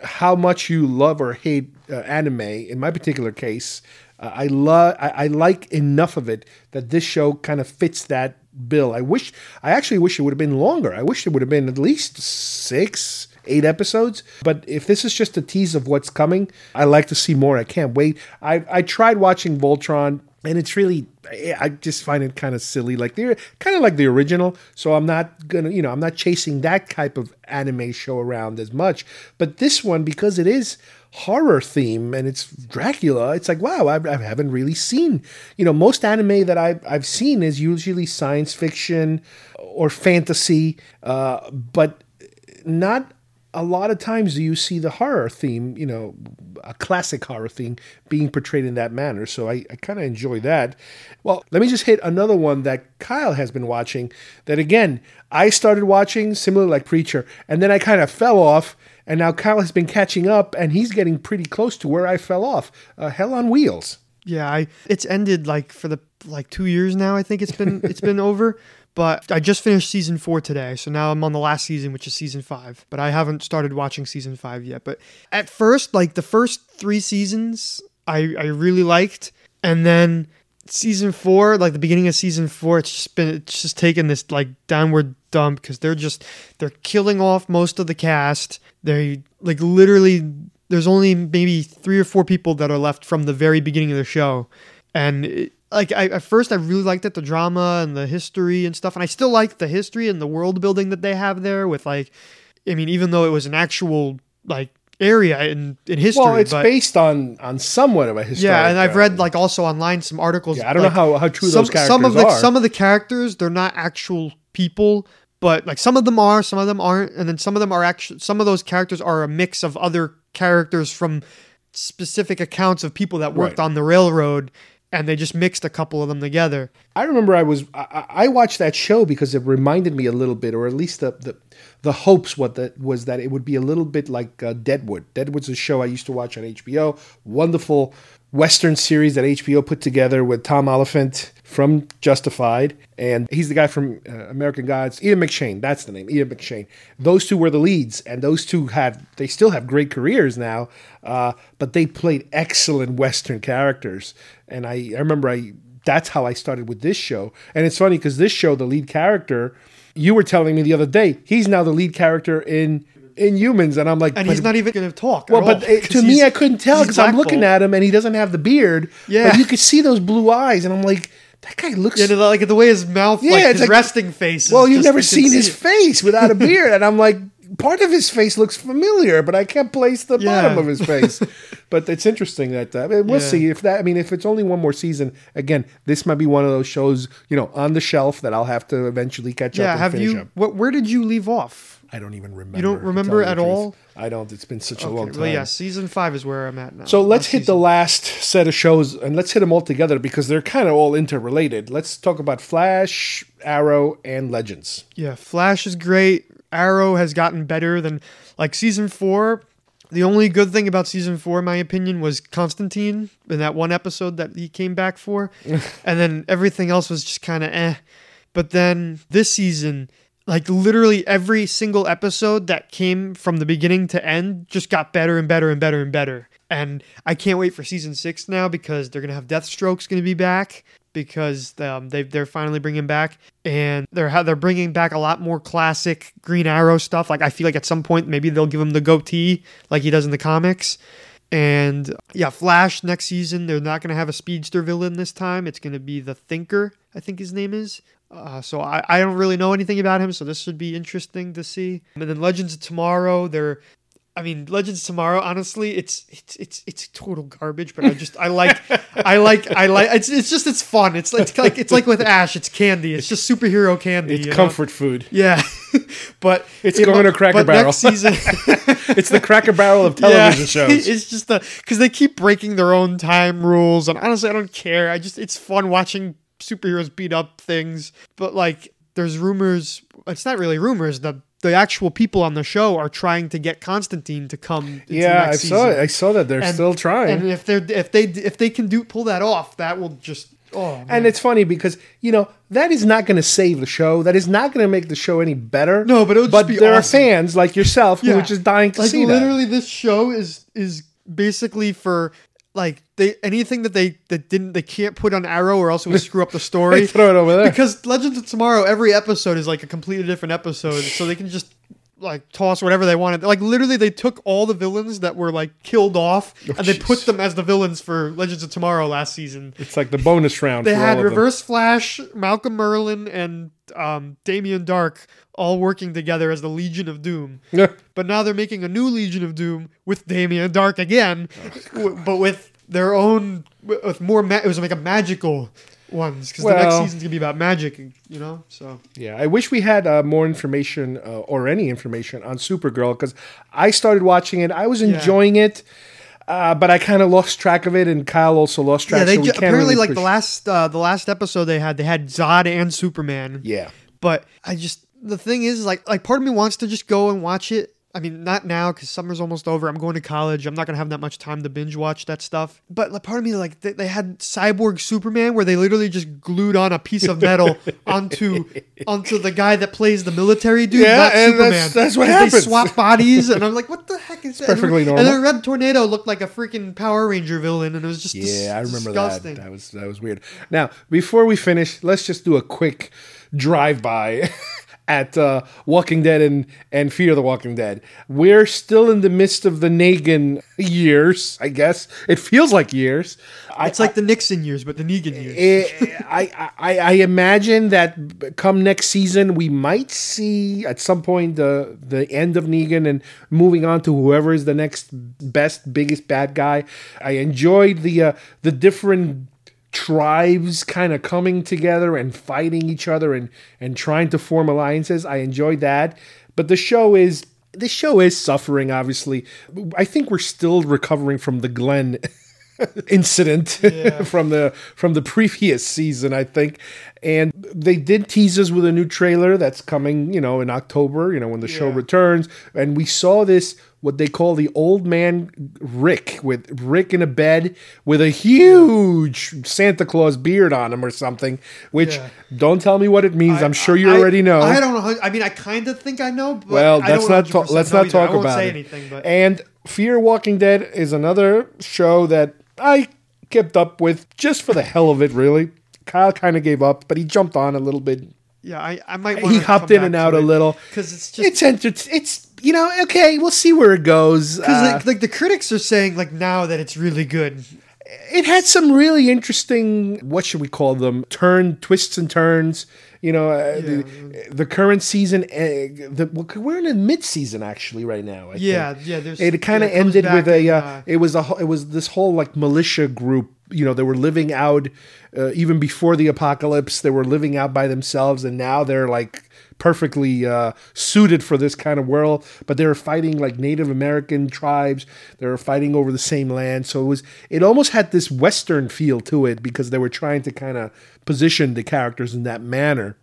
how much you love or hate uh, anime. In my particular case, I love. I, I like enough of it that this show kind of fits that bill. I wish. I actually wish it would have been longer. I wish it would have been at least six, eight episodes. But if this is just a tease of what's coming, I like to see more. I can't wait. I I tried watching Voltron and it's really I just find it kind of silly, like they're kind of like the original. So I'm not gonna, you know, I'm not chasing that type of anime show around as much. But this one, because it is horror theme and it's Dracula, it's like wow, I, I haven't really seen, you know, most anime that I've I've seen is usually science fiction or fantasy, uh, but not a lot of times do you see the horror theme, you know, a classic horror theme being portrayed in that manner. So I, I kind of enjoy that. Well, let me just hit another one that Kyle has been watching that again, I started watching similar like Preacher, and then I kind of fell off. And now Kyle has been catching up, and he's getting pretty close to where I fell off. Uh, Hell on Wheels. Yeah, I it's ended like for the like two years now. I think it's been it's been over. But I just finished season four today, so now I'm on the last season, which is season five. But I haven't started watching season five yet. But at first, like the first three seasons, I I really liked, and then season four, like the beginning of season four, it's just been it's just taken this like downward dump because they're just they're killing off most of the cast. They like literally there's only maybe three or four people that are left from the very beginning of the show, and. It, like I, at first I really liked it the drama and the history and stuff and I still like the history and the world building that they have there with like I mean even though it was an actual like area in in history Well, it's but, based on on somewhat of a history. yeah and I've read like also online some articles Yeah, I don't like, know how, how true some, those characters some of the are. some of the characters they're not actual people but like some of them are some of them aren't and then some of them are actually some of those characters are a mix of other characters from specific accounts of people that worked Right. on the railroad and they just mixed a couple of them together I remember I was I, I watched that show because it reminded me a little bit, or at least the the, the hopes what that was that it would be a little bit like uh, Deadwood. Deadwood's a show I used to watch on HBO. Wonderful Western series that HBO put together with Tom Olyphant from Justified, and he's the guy from uh, American Gods. Ian McShane, that's the name. Ian McShane. Those two were the leads, and those two have they still have great careers now, uh, but they played excellent Western characters. And I, I remember I that's how I started with this show. And it's funny because this show, the lead character, you were telling me the other day, he's now the lead character in Inhumans, and I'm like, and he's not even going to talk. Well, but all, it, to me, I couldn't tell because I'm looking at him and he doesn't have the beard. Yeah. but you could see those blue eyes, and I'm like, that guy looks. Yeah, like the way his mouth, Yeah, like his like- resting face. is well, you've never seen his it. face without a beard, and I'm like, part of his face looks familiar, but I can't place the Yeah. bottom of his face. but it's interesting that uh, we'll Yeah. see if that. I mean, if it's only one more season, again, this might be one of those shows, you know, on the shelf that I'll have to eventually catch up. Yeah, and have finish you? up. What? Where did you leave off? I don't even remember. You don't remember tell you the at all? I don't. It's been such a long time. well, yeah, season five is where I'm at now. So let's hit the last set of shows and let's hit them all together because they're kind of all interrelated. Let's talk about Flash, Arrow, and Legends. Yeah, Flash is great. Arrow has gotten better than like season four. The only good thing about season four, in my opinion, was Constantine in that one episode that he came back for, and then everything else was just kind of eh. But then this season, like literally every single episode that came from the beginning to end just got better and better and better and better. And I can't wait for season six now because they're gonna have Deathstroke's gonna be back because um, they they're finally bringing back and they're they're bringing back a lot more classic Green Arrow stuff. Like I feel like at some point maybe they'll give him the goatee like he does in the comics. And yeah, Flash next season they're not gonna have a speedster villain this time. It's gonna be the Thinker, I think his name is. Uh, so I, I don't really know anything about him, so this should be interesting to see. And then Legends of Tomorrow, they're I mean, Legends of Tomorrow. Honestly, it's it's it's it's total garbage. But I just I like I like I like it's it's just it's fun. It's like it's like it's like with Ash. It's candy. It's just superhero candy. It's you know? comfort food. Yeah, but It's it- going to Cracker Barrel. Next season, it's the Cracker Barrel of television shows. It's just the because they keep breaking their own time rules, and honestly, I don't care. I just it's fun watching superheroes beat up things. But like, there's rumors. It's not really rumors. The the actual people on the show are trying to get Constantine to come. into Yeah, I saw season. it. I saw that they're And- still trying. And if they're if they if they can do pull that off, that will just oh. Man. And it's funny because you know that is not going to save the show. That is not going to make the show any better. No, but it would just but be there awesome. are fans like yourself who are just dying to like see that. literally this show is is basically for like they anything that they that didn't they can't put on Arrow or else it would screw up the story. Throw it over there. because Legends of Tomorrow every episode is like a completely different episode, so they can just like toss whatever they wanted. Like literally, they took all the villains that were like killed off Oh, and they put them as the villains for Legends of Tomorrow last season. It's like the bonus round. They for had all of them. Reverse Flash, Malcolm Merlyn, and um, Damien Darhk all working together as the Legion of Doom. Yeah. But now they're making a new Legion of Doom with Damien Darhk again, w- but with their own, with more. Ma- it was like a magical ones because the next Well- season's gonna be about magic. You know, so Yeah, I wish we had uh, more information uh, or any information on Supergirl because I started watching it. I was Yeah. enjoying it, uh, but I kind of lost track of it, and Kyle also lost track. yeah, they so ju- apparently really like push- the last uh, the last episode they had they had Zod and Superman. Yeah, But I just the thing is like like part of me wants to just go and watch it. I mean, not now because summer's almost over. I'm going to college. I'm not gonna have that much time to binge watch that stuff. But like, part of me like they, they had Cyborg Superman where they literally just glued on a piece of metal onto onto the guy that plays the military dude, Yeah, not and Superman. that's- that's what happens. They swap bodies, and I'm like, what the heck is that? perfectly and, normal. And then Red Tornado looked like a freaking Power Ranger villain, and it was just dis- yeah, I remember disgusting. that. That was that was weird. Now, before we finish, let's just do a quick drive by. At uh, Walking Dead and, and Fear the Walking Dead. We're still in the midst of the Negan years, I guess. It feels like years. I, It's like the Nixon years, but the Negan years. Eh, I, I I imagine that come next season we might see at some point the the end of Negan and moving on to whoever is the next best biggest bad guy. I enjoyed the uh, the different tribes kind of coming together and fighting each other and and trying to form alliances. I enjoyed that, but the show is the show is suffering. Obviously, I think we're still recovering from the Glenn incident from the from the previous season, I think. And they did tease us with a new trailer that's coming, you know, in October, you know, when the show returns. And we saw this what they call the old man Rick with Rick in a bed with a huge Santa Claus beard on him or something, which Yeah. don't tell me what it means. I, am sure you I- already know. I don't know. I mean, I kind of think I know. But Well, don't not 100% talk. Let's not either. talk I won't about say it. anything. But And Fear Walking Dead is another show that I kept up with just for the hell of it. Really, Kyle kind of gave up, but he jumped on a little bit. yeah, I, I might. He hopped in and out a little because it's just It's enter- It's you know okay. We'll see where it goes. because Uh, like, like the critics are saying like now that it's really good. it had some really interesting what should we call them turn twists and turns you know uh, the, the current season uh, the, we're in a mid-season actually right now I Yeah, think. yeah, there's- it kind of comes ended with a in, uh, uh, it was a it was this whole like militia group you know they were living out uh, even before the apocalypse they were living out by themselves and now they're like perfectly uh, suited for this kind of world but they were fighting like native american tribes. They were fighting over the same land. So it was it almost had this western feel to it because they were trying to kind of position the characters in that manner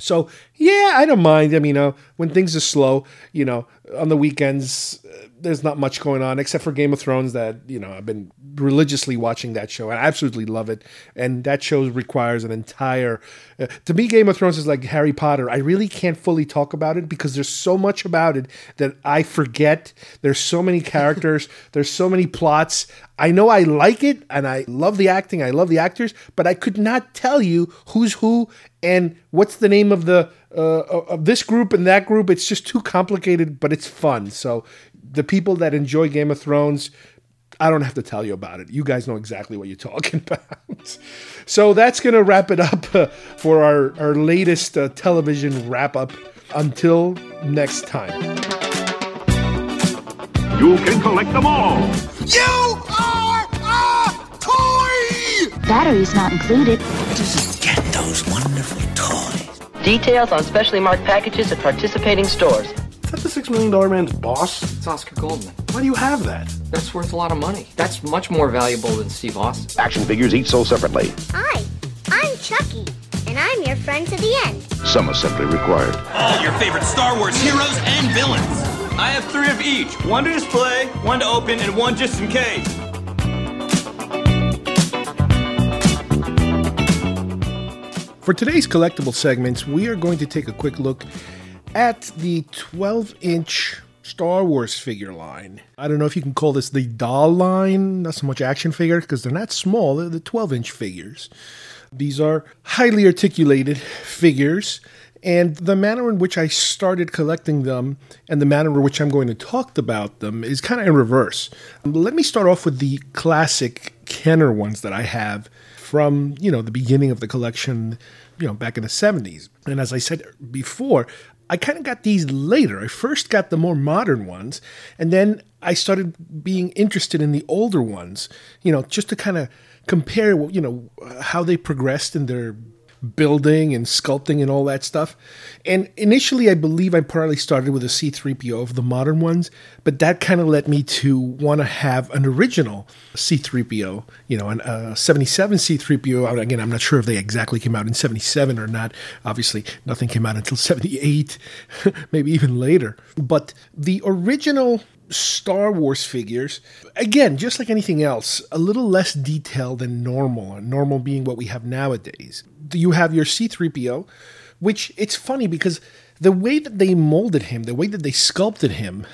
so yeah, I don't mind. I mean, uh, when things are slow, you know, on the weekends, uh, there's not much going on except for Game of Thrones. That you know, I've been religiously watching that show. And I absolutely love it, and that show requires an entire. Uh, to me, Game of Thrones is like Harry Potter. I really can't fully talk about it because there's so much about it that I forget. There's so many characters. there's so many plots. I know I like it, and I love the acting. I love the actors, but I could not tell you who's who and what's the name of the uh, of this group and that group. It's just too complicated, but it's fun. So the people that enjoy Game of Thrones, I don't have to tell you about it. You guys know exactly what you're talking about. so that's gonna wrap it up uh, for our our latest uh, television wrap up. Until next time. You can collect them all. You are a toy! Batteries not included. Get those wonderful toys. Details on specially marked packages at participating stores. Is that the Six Million Dollar Man's boss? It's Oscar Goldman. Why do you have that? That's worth a lot of money. That's much more valuable than Steve Austin. Action figures each sold separately. Hi, I'm Chucky, and I'm your friend to the end. Some assembly required. All your favorite Star Wars heroes and villains. I have three of each one to display, one to open, and one just in case. For today's collectible segments, we are going to take a quick look at the 12 inch Star Wars figure line. I don't know if you can call this the doll line, not so much action figure, because they're not small, they're the 12 inch figures. These are highly articulated figures, and the manner in which I started collecting them and the manner in which I'm going to talk about them is kind of in reverse. Let me start off with the classic Kenner ones that I have from, you know, the beginning of the collection, you know, back in the 70s. And as I said before, I kind of got these later. I first got the more modern ones, and then I started being interested in the older ones, you know, just to kind of compare, you know, how they progressed in their building and sculpting and all that stuff. And initially, I believe I partly started with a C3PO of the modern ones, but that kind of led me to want to have an original C3PO, you know, a uh, 77 C3PO. Again, I'm not sure if they exactly came out in 77 or not. Obviously, nothing came out until 78, maybe even later. But the original Star Wars figures, again, just like anything else, a little less detailed than normal, normal being what we have nowadays. You have your C3PO, which it's funny because the way that they molded him, the way that they sculpted him,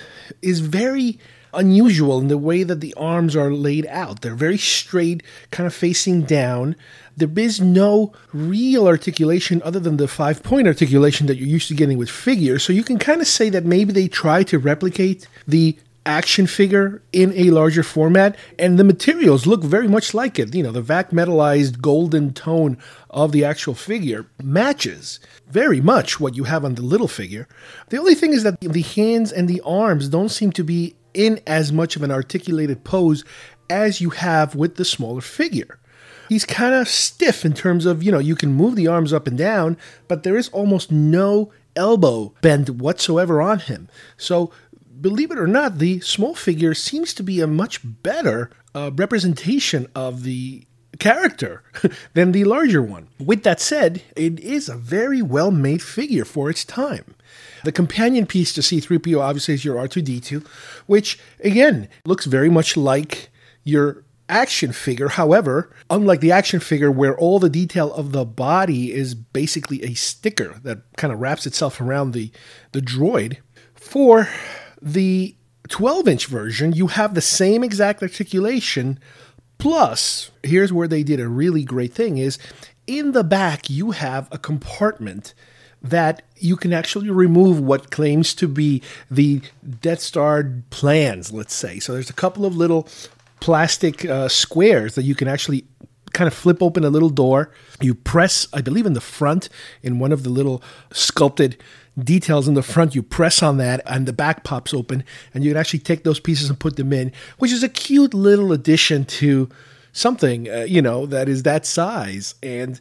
is very unusual in the way that the arms are laid out. They're very straight, kind of facing down. There is no real articulation other than the five point articulation that you're used to getting with figures. So you can kind of say that maybe they try to replicate the action figure in a larger format, and the materials look very much like it. You know, the vac metallized golden tone of the actual figure matches very much what you have on the little figure. The only thing is that the hands and the arms don't seem to be in as much of an articulated pose as you have with the smaller figure. He's kind of stiff in terms of, you know, you can move the arms up and down, but there is almost no elbow bend whatsoever on him. So believe it or not, the small figure seems to be a much better uh, representation of the character than the larger one. With that said, it is a very well made figure for its time. The companion piece to C3PO obviously is your R2D2, which again looks very much like your action figure. However, unlike the action figure where all the detail of the body is basically a sticker that kind of wraps itself around the, the droid, for the 12 inch version, you have the same exact articulation. Plus, here's where they did a really great thing is in the back you have a compartment that you can actually remove what claims to be the Death Star plans, let's say. So there's a couple of little plastic uh, squares that you can actually kind of flip open a little door. You press, I believe, in the front in one of the little sculpted details in the front. You press on that, and the back pops open, and you can actually take those pieces and put them in, which is a cute little addition to something, uh, you know, that is that size. And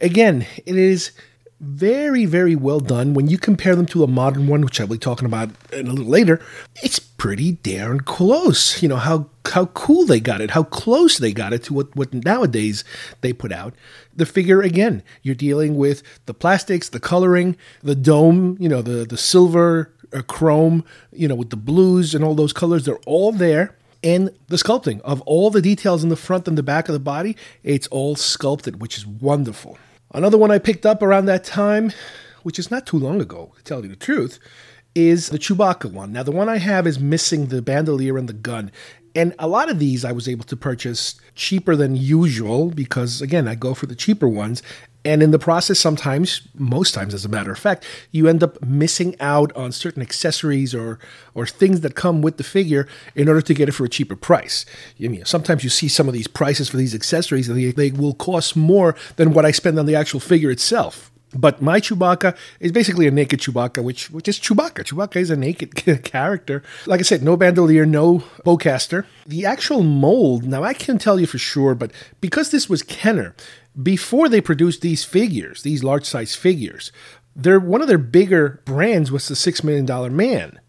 again, it is very, very well done. When you compare them to a modern one, which I'll be talking about in a little later, it's pretty darn close. You know, how how cool they got it, how close they got it to what, what nowadays they put out. The figure, again, you're dealing with the plastics, the coloring, the dome, you know, the, the silver, uh, chrome, you know, with the blues and all those colors, they're all there and the sculpting of all the details in the front and the back of the body, it's all sculpted, which is wonderful. Another one I picked up around that time, which is not too long ago, to tell you the truth, is the Chewbacca one. Now, the one I have is missing the bandolier and the gun. And a lot of these I was able to purchase cheaper than usual because, again, I go for the cheaper ones. And in the process, sometimes, most times, as a matter of fact, you end up missing out on certain accessories or or things that come with the figure in order to get it for a cheaper price. I mean, sometimes you see some of these prices for these accessories, and they, they will cost more than what I spend on the actual figure itself. But my Chewbacca is basically a naked Chewbacca, which which is Chewbacca. Chewbacca is a naked character. Like I said, no bandolier, no bowcaster. The actual mold, now I can't tell you for sure, but because this was Kenner, before they produced these figures, these large size figures, their one of their bigger brands was the Six Million Dollar Man.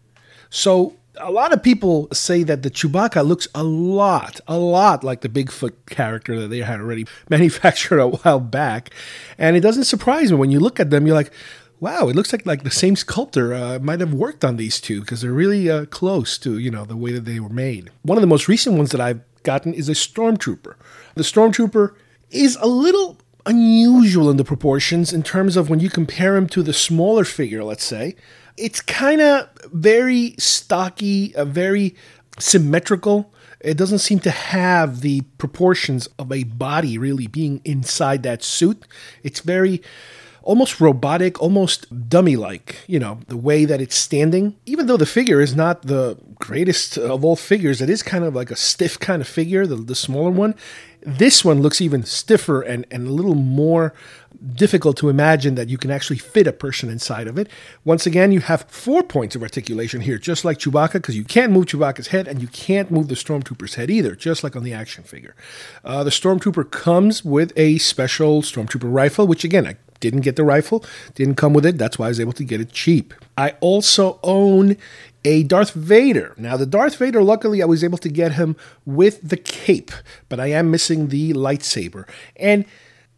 So a lot of people say that the Chewbacca looks a lot, a lot like the Bigfoot character that they had already manufactured a while back. And it doesn't surprise me when you look at them, you're like, wow, it looks like like the same sculptor uh, might have worked on these two because they're really uh, close to you know the way that they were made. One of the most recent ones that I've gotten is a Stormtrooper. The Stormtrooper is a little unusual in the proportions in terms of when you compare him to the smaller figure, let's say. It's kind of very stocky, uh, very symmetrical. It doesn't seem to have the proportions of a body really being inside that suit. It's very almost robotic, almost dummy like, you know, the way that it's standing. Even though the figure is not the greatest of all figures, it is kind of like a stiff kind of figure, the, the smaller one. This one looks even stiffer and, and a little more difficult to imagine that you can actually fit a person inside of it. Once again, you have four points of articulation here, just like Chewbacca, because you can't move Chewbacca's head and you can't move the Stormtrooper's head either, just like on the action figure. Uh, the Stormtrooper comes with a special Stormtrooper rifle, which again, I didn't get the rifle, didn't come with it. That's why I was able to get it cheap. I also own a Darth Vader. Now, the Darth Vader, luckily, I was able to get him with the cape, but I am missing the lightsaber. And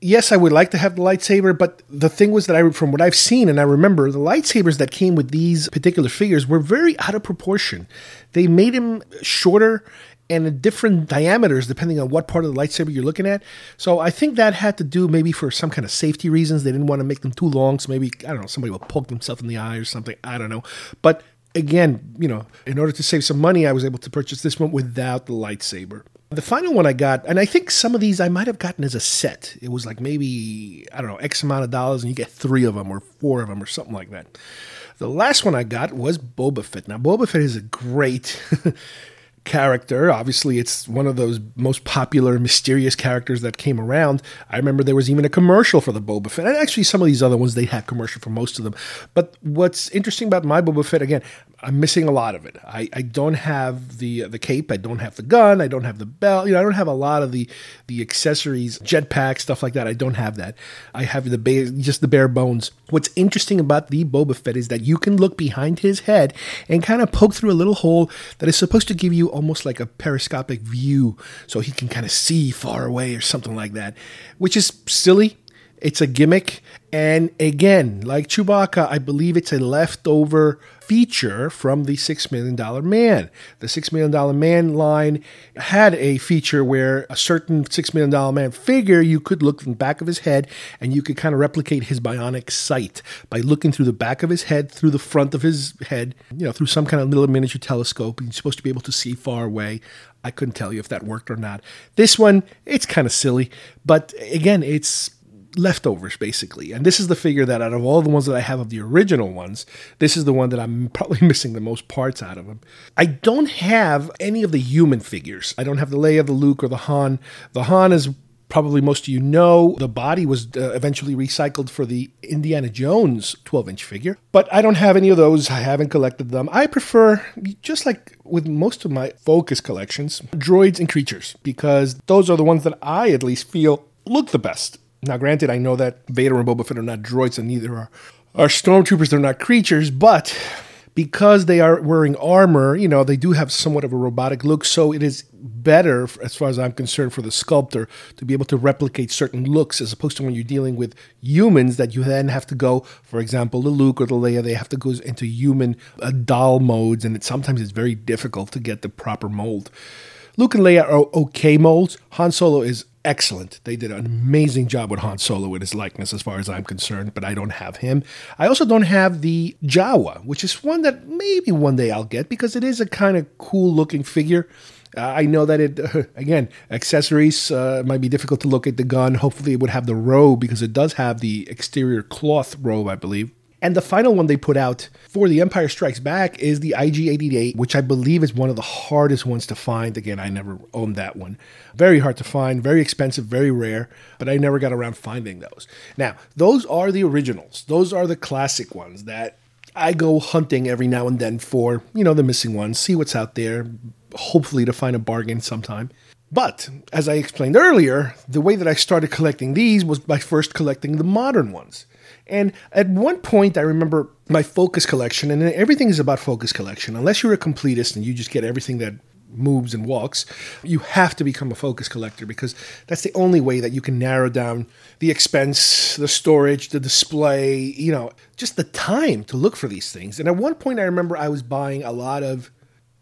yes, I would like to have the lightsaber, but the thing was that I, from what I've seen and I remember, the lightsabers that came with these particular figures were very out of proportion. They made him shorter and different diameters depending on what part of the lightsaber you're looking at. So I think that had to do maybe for some kind of safety reasons. They didn't want to make them too long, so maybe I don't know somebody will poke themselves in the eye or something. I don't know, but again, you know, in order to save some money, I was able to purchase this one without the lightsaber. The final one I got, and I think some of these I might have gotten as a set. It was like maybe, I don't know, X amount of dollars, and you get three of them or four of them or something like that. The last one I got was Boba Fett. Now, Boba Fett is a great character. Obviously, it's one of those most popular, mysterious characters that came around. I remember there was even a commercial for the Boba Fett. And actually, some of these other ones, they had commercial for most of them. But what's interesting about my Boba Fett, again, I'm missing a lot of it. I, I don't have the uh, the cape. I don't have the gun. I don't have the belt. You know, I don't have a lot of the the accessories, jetpack stuff like that. I don't have that. I have the ba- just the bare bones. What's interesting about the Boba Fett is that you can look behind his head and kind of poke through a little hole that is supposed to give you almost like a periscopic view, so he can kind of see far away or something like that, which is silly. It's a gimmick. And again, like Chewbacca, I believe it's a leftover feature from the $6 million man. The $6 million man line had a feature where a certain $6 million man figure, you could look in the back of his head and you could kind of replicate his bionic sight by looking through the back of his head, through the front of his head, you know, through some kind of little miniature telescope. You're supposed to be able to see far away. I couldn't tell you if that worked or not. This one, it's kind of silly, but again, it's leftovers basically. And this is the figure that out of all the ones that I have of the original ones, this is the one that I'm probably missing the most parts out of them. I don't have any of the human figures. I don't have the Leia, the Luke, or the Han. The Han is probably most of you know the body was uh, eventually recycled for the Indiana Jones 12 inch figure, but I don't have any of those. I haven't collected them. I prefer, just like with most of my focus collections, droids and creatures, because those are the ones that I at least feel look the best. Now, granted, I know that Vader and Boba Fett are not droids, and neither are are stormtroopers. They're not creatures, but because they are wearing armor, you know, they do have somewhat of a robotic look. So it is better, as far as I'm concerned, for the sculptor to be able to replicate certain looks, as opposed to when you're dealing with humans that you then have to go, for example, the Luke or the Leia, they have to go into human uh, doll modes, and it, sometimes it's very difficult to get the proper mold. Luke and Leia are okay molds. Han Solo is excellent. They did an amazing job with Han Solo with his likeness, as far as I'm concerned, but I don't have him. I also don't have the Jawa, which is one that maybe one day I'll get because it is a kind of cool looking figure. Uh, I know that it, uh, again, accessories uh, might be difficult to look at the gun. Hopefully, it would have the robe because it does have the exterior cloth robe, I believe. And the final one they put out for The Empire Strikes Back is the IG 88, which I believe is one of the hardest ones to find. Again, I never owned that one. Very hard to find, very expensive, very rare, but I never got around finding those. Now, those are the originals. Those are the classic ones that I go hunting every now and then for, you know, the missing ones, see what's out there, hopefully to find a bargain sometime. But as I explained earlier, the way that I started collecting these was by first collecting the modern ones. And at one point, I remember my focus collection, and everything is about focus collection. Unless you're a completist and you just get everything that moves and walks, you have to become a focus collector because that's the only way that you can narrow down the expense, the storage, the display, you know, just the time to look for these things. And at one point, I remember I was buying a lot of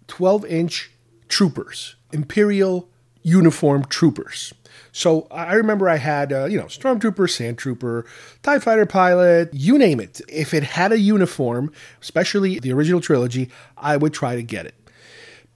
12 inch troopers, Imperial uniformed troopers. So I remember I had, uh, you know, stormtrooper, sand trooper, TIE fighter pilot, you name it. If it had a uniform, especially the original trilogy, I would try to get it.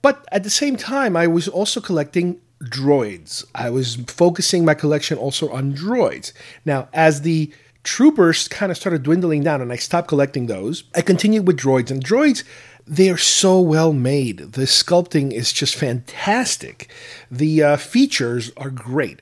But at the same time, I was also collecting droids. I was focusing my collection also on droids. Now, as the troopers kind of started dwindling down and I stopped collecting those, I continued with droids. And droids, they are so well made. The sculpting is just fantastic. The uh, features are great.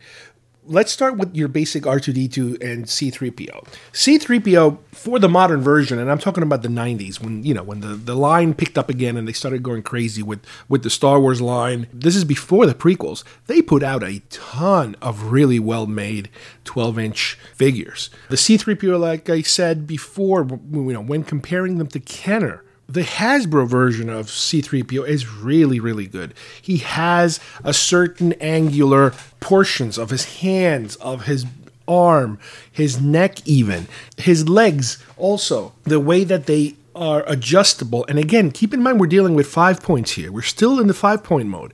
Let's start with your basic R2D2 and C3PO. C3PO for the modern version, and I'm talking about the 90s when you know when the, the line picked up again and they started going crazy with with the Star Wars line. This is before the prequels. They put out a ton of really well made 12 inch figures. The C3PO, like I said before, you know when comparing them to Kenner the Hasbro version of C3PO is really, really good. He has a certain angular portions of his hands, of his arm, his neck, even his legs, also. The way that they are adjustable. And again, keep in mind we're dealing with five points here. We're still in the five point mode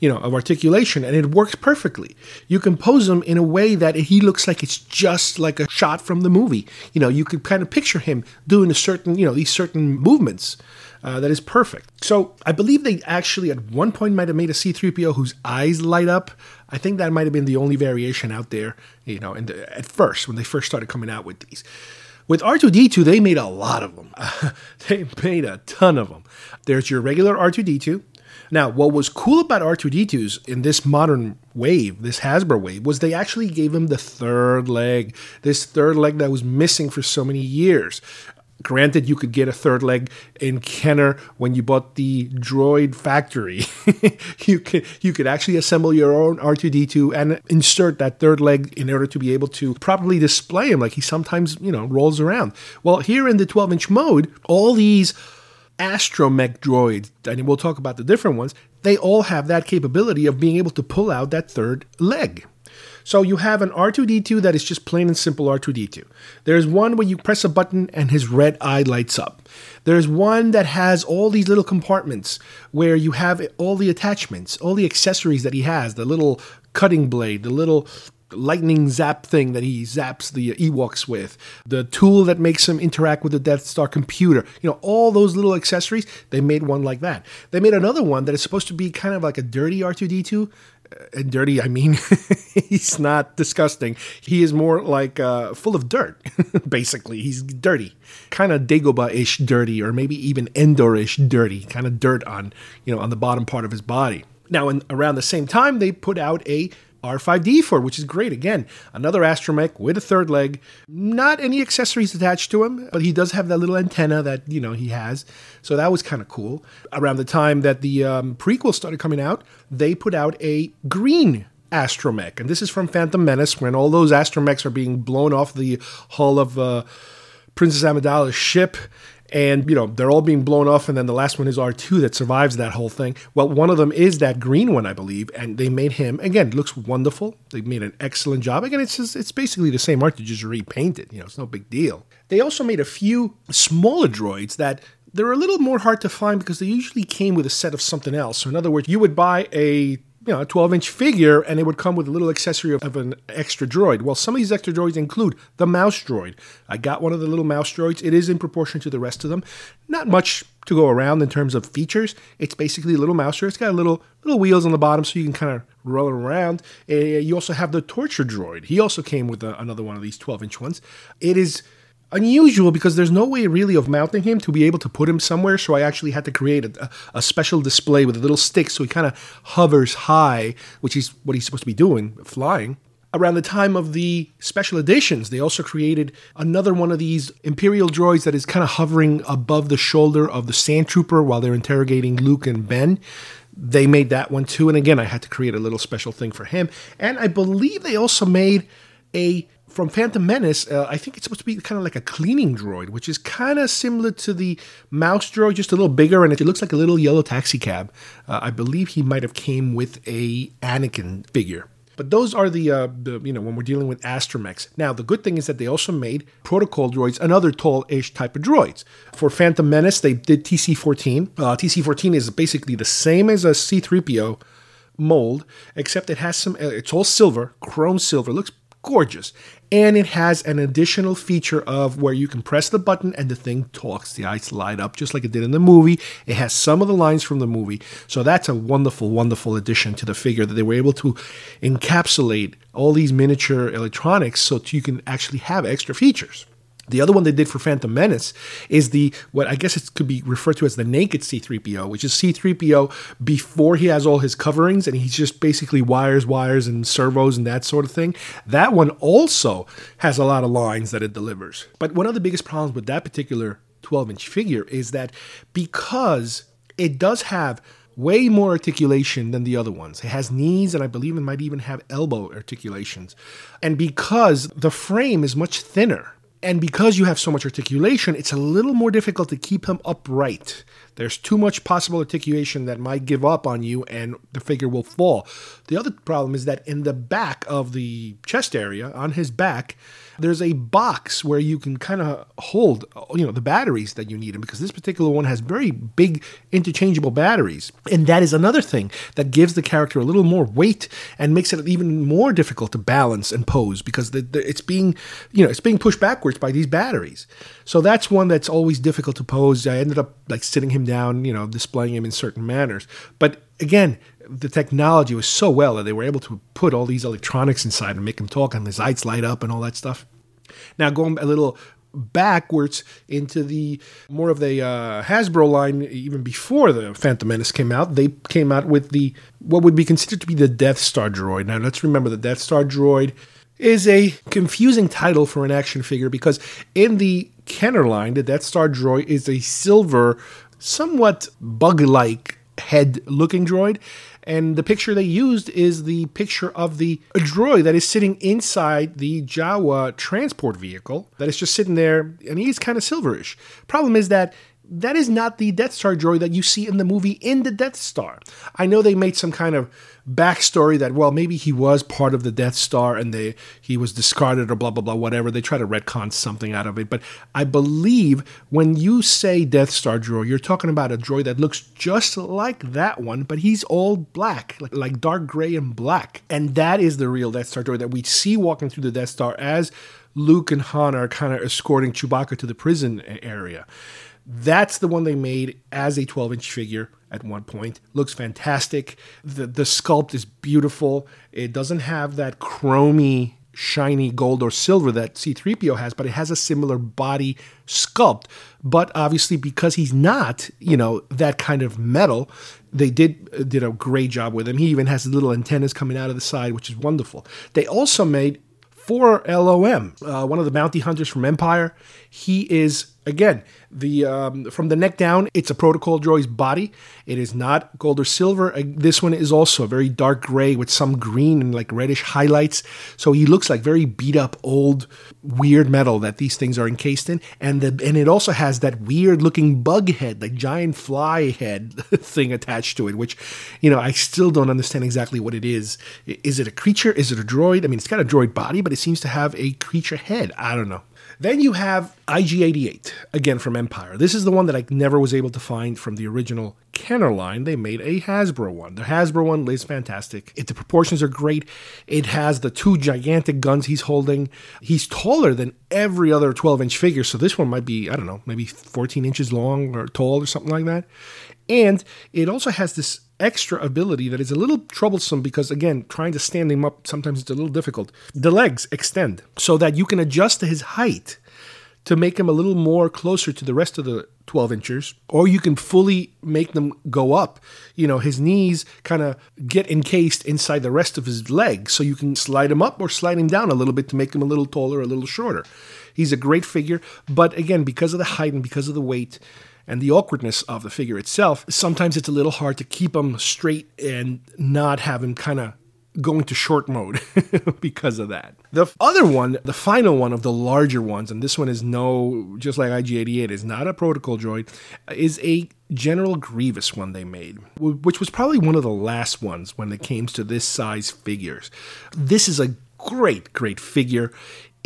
you know, of articulation, and it works perfectly. You can pose him in a way that he looks like it's just like a shot from the movie. You know, you could kind of picture him doing a certain, you know, these certain movements. Uh, that is perfect. So I believe they actually at one point might have made a C3PO whose eyes light up. I think that might have been the only variation out there, you know, and at first when they first started coming out with these. With R2D2, they made a lot of them. they made a ton of them. There's your regular R2D2. Now, what was cool about R2D2s in this modern wave, this Hasbro wave, was they actually gave him the third leg, this third leg that was missing for so many years. Granted, you could get a third leg in Kenner when you bought the Droid Factory. you could you could actually assemble your own R2D2 and insert that third leg in order to be able to properly display him, like he sometimes you know rolls around. Well, here in the 12 inch mode, all these astromech droids, and we'll talk about the different ones, they all have that capability of being able to pull out that third leg. So you have an R2D2 that is just plain and simple R2D2. There's one where you press a button and his red eye lights up. There's one that has all these little compartments where you have all the attachments, all the accessories that he has, the little cutting blade, the little lightning zap thing that he zaps the Ewoks with, the tool that makes him interact with the Death Star computer. You know, all those little accessories, they made one like that. They made another one that is supposed to be kind of like a dirty R2D2. Uh, and dirty, I mean, he's not disgusting. He is more like uh, full of dirt, basically. He's dirty. Kind of Dagobah ish dirty, or maybe even Endor ish dirty. Kind of dirt on, you know, on the bottom part of his body. Now, in, around the same time, they put out a R5D4, which is great. Again, another astromech with a third leg. Not any accessories attached to him, but he does have that little antenna that, you know, he has. So that was kind of cool. Around the time that the um, prequel started coming out, they put out a green astromech. And this is from Phantom Menace when all those astromechs are being blown off the hull of uh, Princess Amidala's ship and you know they're all being blown off. And then the last one is r2 that survives that whole thing. Well one of them is that green one i believe. And they made him again looks wonderful. They made an excellent job. Again it's just, it's basically the same art. They just repainted you know it's no big deal. They also made a few smaller droids that they're a little more hard to find because they usually came with a set of something else. So in other words you would buy a you know, a 12 inch figure and it would come with a little accessory of, of, an extra droid. Well, some of these extra droids include the mouse droid. I got one of the little mouse droids. It is in proportion to the rest of them. Not much to go around in terms of features. It's basically a little mouse droid. It's got little little wheels on the bottom so you can kind of roll it around. Uh, you also have the torture droid. He also came with a, another one of these 12 inch ones. It is unusual because there's no way really of mounting him to be able to put him somewhere. So I actually had to create a, a special display with a little stick so he kind of hovers high, which is what he's supposed to be doing, flying. Around the time of the special editions, they also created another one of these Imperial droids that is kind of hovering above the shoulder of the Sand Trooper while they're interrogating Luke and Ben. They made that one too. And again, I had to create a little special thing for him. And I believe they also made a from Phantom Menace, uh, I think it's supposed to be kind of like a cleaning droid, which is kind of similar to the mouse droid, just a little bigger, and it looks like a little yellow taxi cab. Uh, I believe he might have came with a Anakin figure. But those are the, uh, the, you know, when we're dealing with astromechs. Now, the good thing is that they also made protocol droids, another tall-ish type of droids. For Phantom Menace, they did TC-14. Uh, TC-14 is basically the same as a C-3PO, mold, except it has some, uh, it's all silver, chrome silver, looks gorgeous. And it has an additional feature of where you can press the button and the thing talks. The eyes light up just like it did in the movie. It has some of the lines from the movie. So that's a wonderful, wonderful addition to the figure that they were able to encapsulate all these miniature electronics so you can actually have extra features. The other one they did for Phantom Menace is the what I guess it could be referred to as the naked C3PO, which is C3PO before he has all his coverings and he's just basically wires, wires, and servos and that sort of thing. That one also has a lot of lines that it delivers. But one of the biggest problems with that particular 12 inch figure is that because it does have way more articulation than the other ones. It has knees and I believe it might even have elbow articulations. And because the frame is much thinner, and because you have so much articulation, it's a little more difficult to keep him upright. There's too much possible articulation that might give up on you and the figure will fall. The other problem is that in the back of the chest area, on his back, there's a box where you can kind of hold you know the batteries that you need and because this particular one has very big interchangeable batteries. And that is another thing that gives the character a little more weight and makes it even more difficult to balance and pose because the, the, it's being you know it's being pushed backwards by these batteries. So that's one that's always difficult to pose. I ended up like sitting him down you know displaying him in certain manners. But again the technology was so well that they were able to put all these electronics inside and make him talk and his eyes light up and all that stuff. Now going a little backwards into the more of the uh, Hasbro line, even before the Phantom Menace came out, they came out with the what would be considered to be the Death Star droid. Now let's remember the Death Star droid is a confusing title for an action figure because in the Kenner line, the Death Star droid is a silver, somewhat bug-like head looking droid and the picture they used is the picture of the droid that is sitting inside the Jawa transport vehicle that is just sitting there, and he's kind of silverish. Problem is that that is not the Death Star droid that you see in the movie in the Death Star. I know they made some kind of backstory that well maybe he was part of the Death Star and they he was discarded or blah blah blah whatever. They try to retcon something out of it, but I believe when you say Death Star droid, you're talking about a droid that looks just like that one, but he's all black, like, like dark gray and black, and that is the real Death Star droid that we see walking through the Death Star as Luke and Han are kind of escorting Chewbacca to the prison area. That's the one they made as a 12 inch figure at one point. Looks fantastic. The, the sculpt is beautiful. It doesn't have that chromy, shiny gold or silver that C3PO has, but it has a similar body sculpt. But obviously, because he's not, you know, that kind of metal, they did did a great job with him. He even has little antennas coming out of the side, which is wonderful. They also made 4-LOM, uh, one of the bounty hunters from Empire. He is again the um, from the neck down. It's a protocol droid's body. It is not gold or silver. Uh, this one is also very dark gray with some green and like reddish highlights. So he looks like very beat up old weird metal that these things are encased in. And the and it also has that weird looking bug head, like giant fly head thing attached to it, which you know I still don't understand exactly what it is. Is it a creature? Is it a droid? I mean, it's got a droid body, but it seems to have a creature head. I don't know. Then you have IG 88, again from Empire. This is the one that I never was able to find from the original Kenner line. They made a Hasbro one. The Hasbro one is fantastic. It, the proportions are great. It has the two gigantic guns he's holding. He's taller than every other 12 inch figure, so this one might be, I don't know, maybe 14 inches long or tall or something like that. And it also has this extra ability that is a little troublesome because again trying to stand him up sometimes it's a little difficult. The legs extend so that you can adjust to his height to make him a little more closer to the rest of the 12 inches or you can fully make them go up. You know his knees kind of get encased inside the rest of his legs so you can slide him up or slide him down a little bit to make him a little taller a little shorter. He's a great figure but again because of the height and because of the weight and the awkwardness of the figure itself, sometimes it's a little hard to keep him straight and not have him kind of go into short mode because of that. The other one, the final one of the larger ones, and this one is no, just like IG88, is not a protocol droid, is a General Grievous one they made, which was probably one of the last ones when it came to this size figures. This is a great, great figure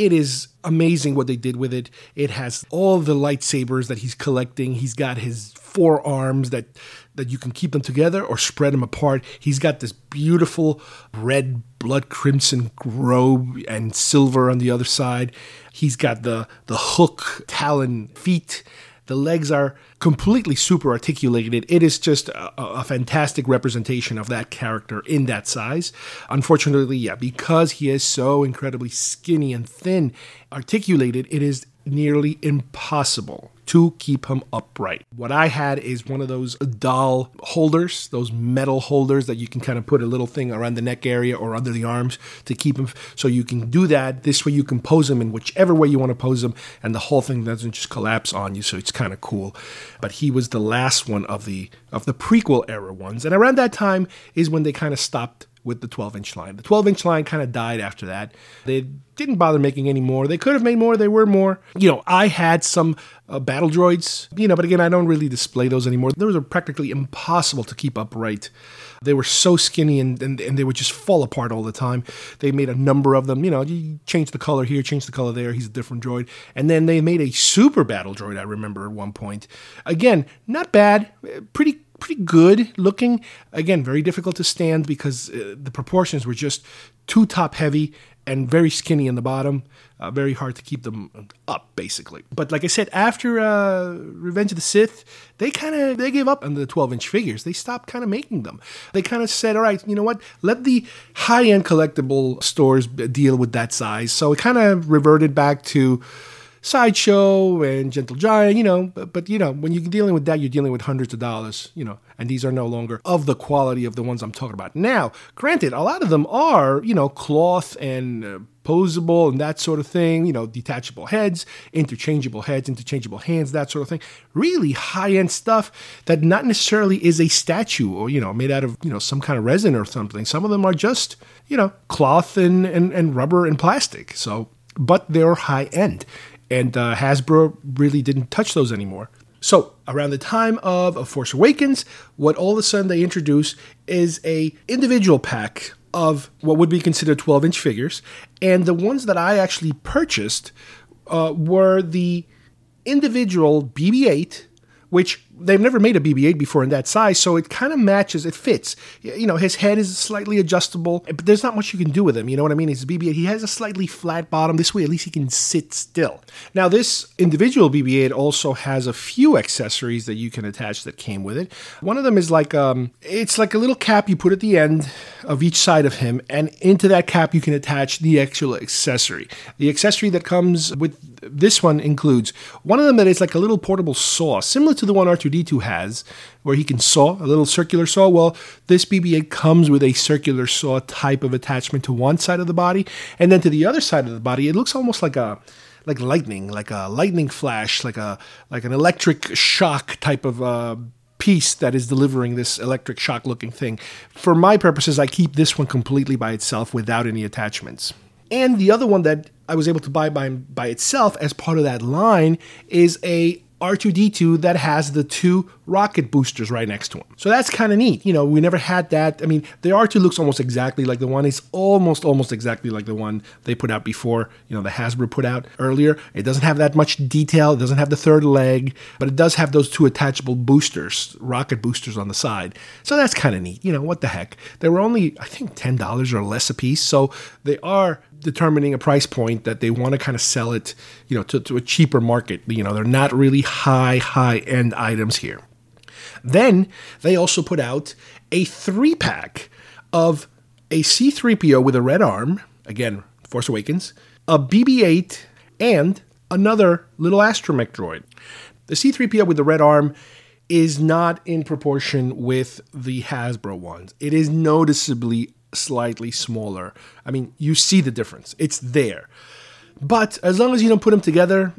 It is amazing what they did with it. It has all the lightsabers that he's collecting. He's got his four arms that that you can keep them together or spread them apart. He's got this beautiful red blood crimson robe and silver on the other side. He's got the the hook talon feet. The legs are completely super articulated. It is just a, a, fantastic representation of that character in that size. Unfortunately, yeah, because he is so incredibly skinny and thin, articulated, it is nearly impossible to keep him upright. What I had is one of those doll holders, those metal holders that you can kind of put a little thing around the neck area or under the arms to keep him. So you can do that. This way you can pose him in whichever way you want to pose him, and the whole thing doesn't just collapse on you. So it's kind of cool. But he was the last one of the of the prequel era ones, and around that time is when they kind of stopped with the 12 inch line. The 12 inch line kind of died after that. They didn't bother making any more. They could have made more. They were more. You know, I had some uh, battle droids, you know, but again, I don't really display those anymore. Those are practically impossible to keep upright. They were so skinny and, and, and they would just fall apart all the time. They made a number of them. You know, you change the color here, change the color there. He's a different droid. And then they made a super battle droid, I remember at one point. Again, not bad, pretty pretty good looking. Again, very difficult to stand because uh, the proportions were just too top heavy and very skinny in the bottom. Uh, very hard to keep them up, basically. But like I said, after uh, Revenge of the Sith, they kind of they gave up on the 12 inch figures. They stopped kind of making them. They kind of said, all right, you know what? Let the high end collectible stores deal with that size. So it kind of reverted back to Sideshow and Gentle Giant, you know, but, but, you know, when you're dealing with that, you're dealing with hundreds of dollars, you know, and these are no longer of the quality of the ones I'm talking about. Now, granted, a lot of them are, you know, cloth and uh, posable and that sort of thing, you know, detachable heads, interchangeable heads, interchangeable hands, that sort of thing. Really high end stuff that not necessarily is a statue or, you know, made out of, you know, some kind of resin or something. Some of them are just, you know, cloth and, and, and rubber and plastic. So, but they're high end and uh, Hasbro really didn't touch those anymore. So around the time of A Force Awakens, what all of a sudden they introduce is a individual pack of what would be considered 12 inch figures, and the ones that I actually purchased uh, were the individual BB-8, which they've never made a BB-8 before in that size, so it kind of matches. It fits. You know, his head is slightly adjustable, but there's not much you can do with him. You know what I mean? A BB-8. He has a slightly flat bottom. This way, at least he can sit still. Now, this individual BB-8 also has a few accessories that you can attach that came with it. One of them is like um, it's like a little cap you put at the end of each side of him, and into that cap you can attach the actual accessory. The accessory that comes with this one includes one of them that is like a little portable saw, similar to the one R2 R2D2 has, where he can saw, a little circular saw. Well, this BB 8 comes with a circular saw type of attachment to one side of the body, and then to the other side of the body, it looks almost like a like lightning, like a lightning flash, like a like an electric shock type of uh, piece that is delivering this electric shock looking thing. For my purposes, I keep this one completely by itself without any attachments. And the other one that I was able to buy by, by itself as part of that line is a R2D2 that has the two rocket boosters right next to him. So that's kind of neat. You know, we never had that. I mean, the R2 looks almost exactly like the one. It's almost, almost exactly like the one they put out before, you know, the Hasbro put out earlier. It doesn't have that much detail. It doesn't have the third leg, but it does have those two attachable boosters, rocket boosters on the side. So that's kind of neat. You know, what the heck? They were only, I think, $10 or less a piece. So they are determining a price point that they want to kind of sell it, you know, to, to a cheaper market. You know, they're not really high, high end items here. Then they also put out a three pack of a C3PO with a red arm, again, Force Awakens, a BB 8, and another little astromech droid. The C3PO with the red arm is not in proportion with the Hasbro ones. It is noticeably slightly smaller. I mean, you see the difference. It's there. But as long as you don't put them together,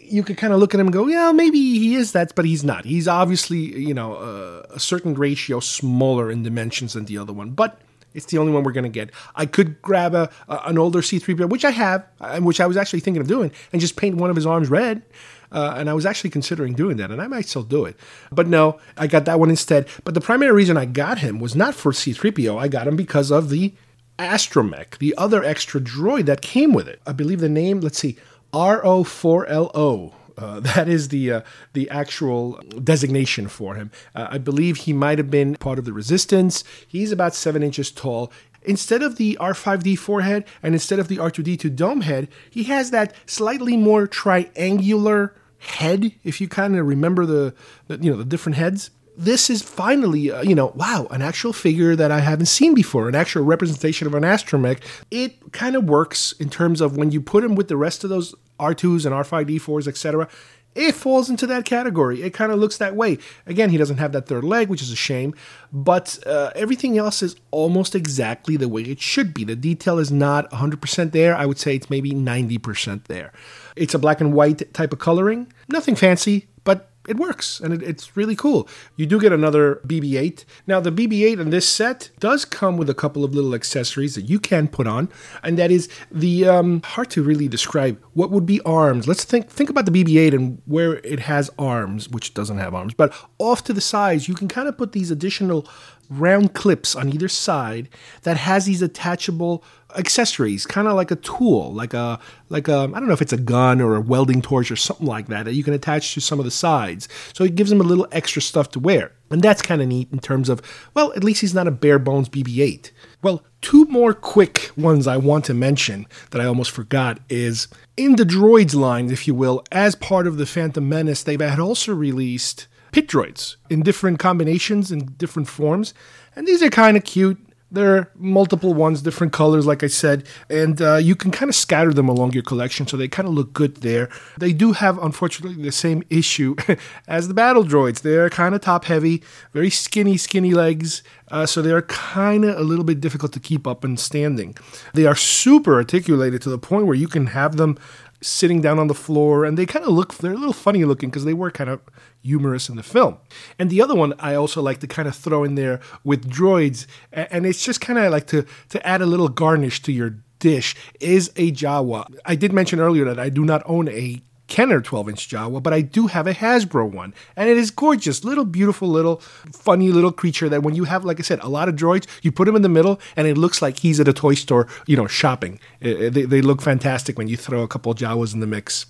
you could kind of look at him and go, yeah, maybe he is that, but he's not. He's obviously, you know, uh, a certain ratio smaller in dimensions than the other one. But it's the only one we're going to get. I could grab a, a an older C3PO, which I have, and which I was actually thinking of doing, and just paint one of his arms red. Uh, and I was actually considering doing that, and I might still do it. But no, I got that one instead. But the primary reason I got him was not for C3PO. I got him because of the astromech, the other extra droid that came with it. I believe the name, let's see, RO4LO. Uh, that is the uh, the actual designation for him. Uh, I believe he might have been part of the resistance. He's about seven inches tall. Instead of the R5D4 head and instead of the R2D2 dome head, he has that slightly more triangular head. If you kind of remember the, the you know the different heads, this is finally, uh, you know, wow, an actual figure that I haven't seen before, an actual representation of an astromech. It kind of works in terms of when you put him with the rest of those R2s and R5D4s, etc. It falls into that category. It kind of looks that way. Again, he doesn't have that third leg, which is a shame, but uh, everything else is almost exactly the way it should be. The detail is not 100% there. I would say it's maybe 90% there. It's a black and white type of coloring. Nothing fancy, but it works and it, it's really cool. You do get another BB 8. Now, the BB 8 in this set does come with a couple of little accessories that you can put on, and that is the um, hard to really describe what would be arms. Let's think think about the BB 8 and where it has arms, which doesn't have arms, but off to the sides, you can kind of put these additional round clips on either side that has these attachable accessories, kind of like a tool, like a like a I don't know if it's a gun or a welding torch or something like that that you can attach to some of the sides. So it gives him a little extra stuff to wear. And that's kind of neat in terms of, well, at least he's not a bare bones BB 8. Well, two more quick ones I want to mention that I almost forgot is in the droids line, if you will, as part of the Phantom Menace, they had also released pit droids in different combinations and different forms. And these are kind of cute. There are multiple ones, different colors, like I said, and uh, you can kind of scatter them along your collection so they kind of look good there. They do have, unfortunately, the same issue as the battle droids. They're kind of top heavy, very skinny, skinny legs, uh, so they're kind of a little bit difficult to keep up and standing. They are super articulated to the point where you can have them sitting down on the floor, and they kind of look, they're a little funny looking because they were kind of humorous in the film. And the other one I also like to kind of throw in there with droids, and it's just kind of like to to add a little garnish to your dish is a Jawa. I did mention earlier that I do not own a Kenner 12 inch Jawa, but I do have a Hasbro one. And it is gorgeous. Little, beautiful, little, funny little creature that when you have, like I said, a lot of droids, you put him in the middle and it looks like he's at a toy store, you know, shopping. They, they look fantastic when you throw a couple Jawas in the mix.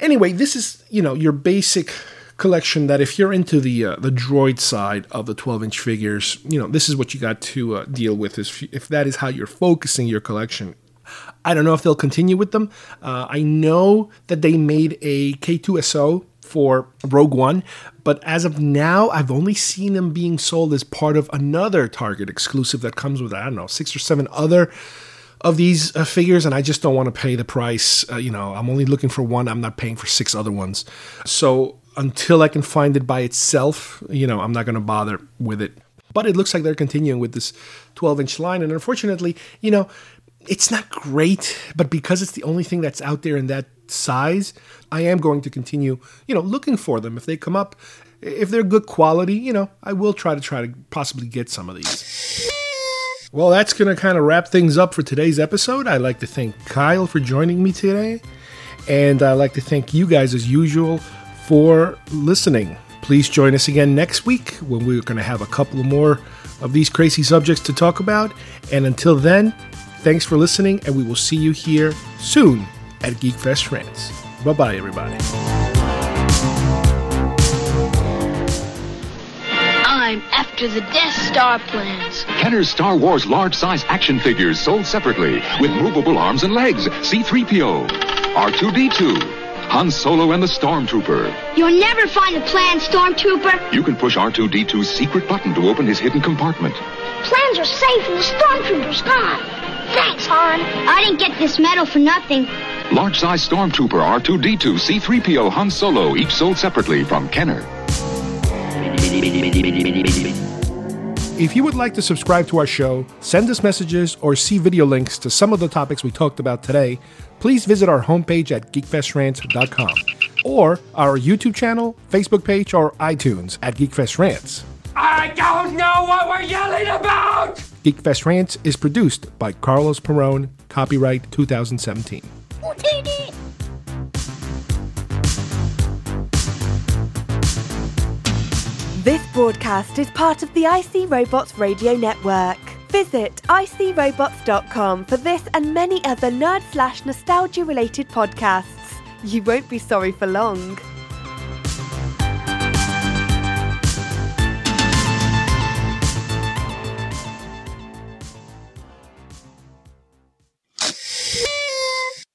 Anyway, this is, you know, your basic collection that if you're into the uh, the droid side of the 12 inch figures, you know this is what you got to uh, deal with. If if that is how you're focusing your collection. I don't know if they'll continue with them. Uh, I know that they made a K2SO for Rogue One, but as of now, I've only seen them being sold as part of another Target exclusive that comes with I don't know six or seven other of these uh, figures, and I just don't want to pay the price. Uh, you know, I'm only looking for one. I'm not paying for six other ones. So until I can find it by itself, you know, I'm not going to bother with it. But it looks like they're continuing with this 12 inch line. And unfortunately, you know, it's not great, but because it's the only thing that's out there in that size, I am going to continue, you know, looking for them. If they come up, if they're good quality, you know, I will try to try to possibly get some of these. Well, that's going to kind of wrap things up for today's episode. I'd like to thank Kyle for joining me today. And I'd like to thank you guys, as usual, for listening. Please join us again next week when we're going to have a couple more of these crazy subjects to talk about. And until then, thanks for listening, and we will see you here soon at Geekfest Rants. Bye bye, everybody. I'm after the Death Star plans. Kenner's Star Wars large size action figures sold separately with movable arms and legs. C3PO, R2D2, Han Solo and the Stormtrooper. You'll never find the plan, Stormtrooper. You can push R2D2's secret button to open his hidden compartment. Plans are safe and the Stormtrooper's gone. Thanks, Han. I didn't get this medal for nothing. Large size Stormtrooper, R2D2, C3PO, Han Solo, each sold separately from Kenner. If you would like to subscribe to our show, send us messages, or see video links to some of the topics we talked about today, please visit our homepage at geekfestrants.com or our YouTube channel, Facebook page, or iTunes at Geekfest Rants. I don't know what we're yelling about! Geekfest Rants is produced by Carlos Perone, copyright 2017. This broadcast is part of the IC Robots Radio Network. Visit icrobots.com for this and many other nerd slash nostalgia related podcasts. You won't be sorry for long.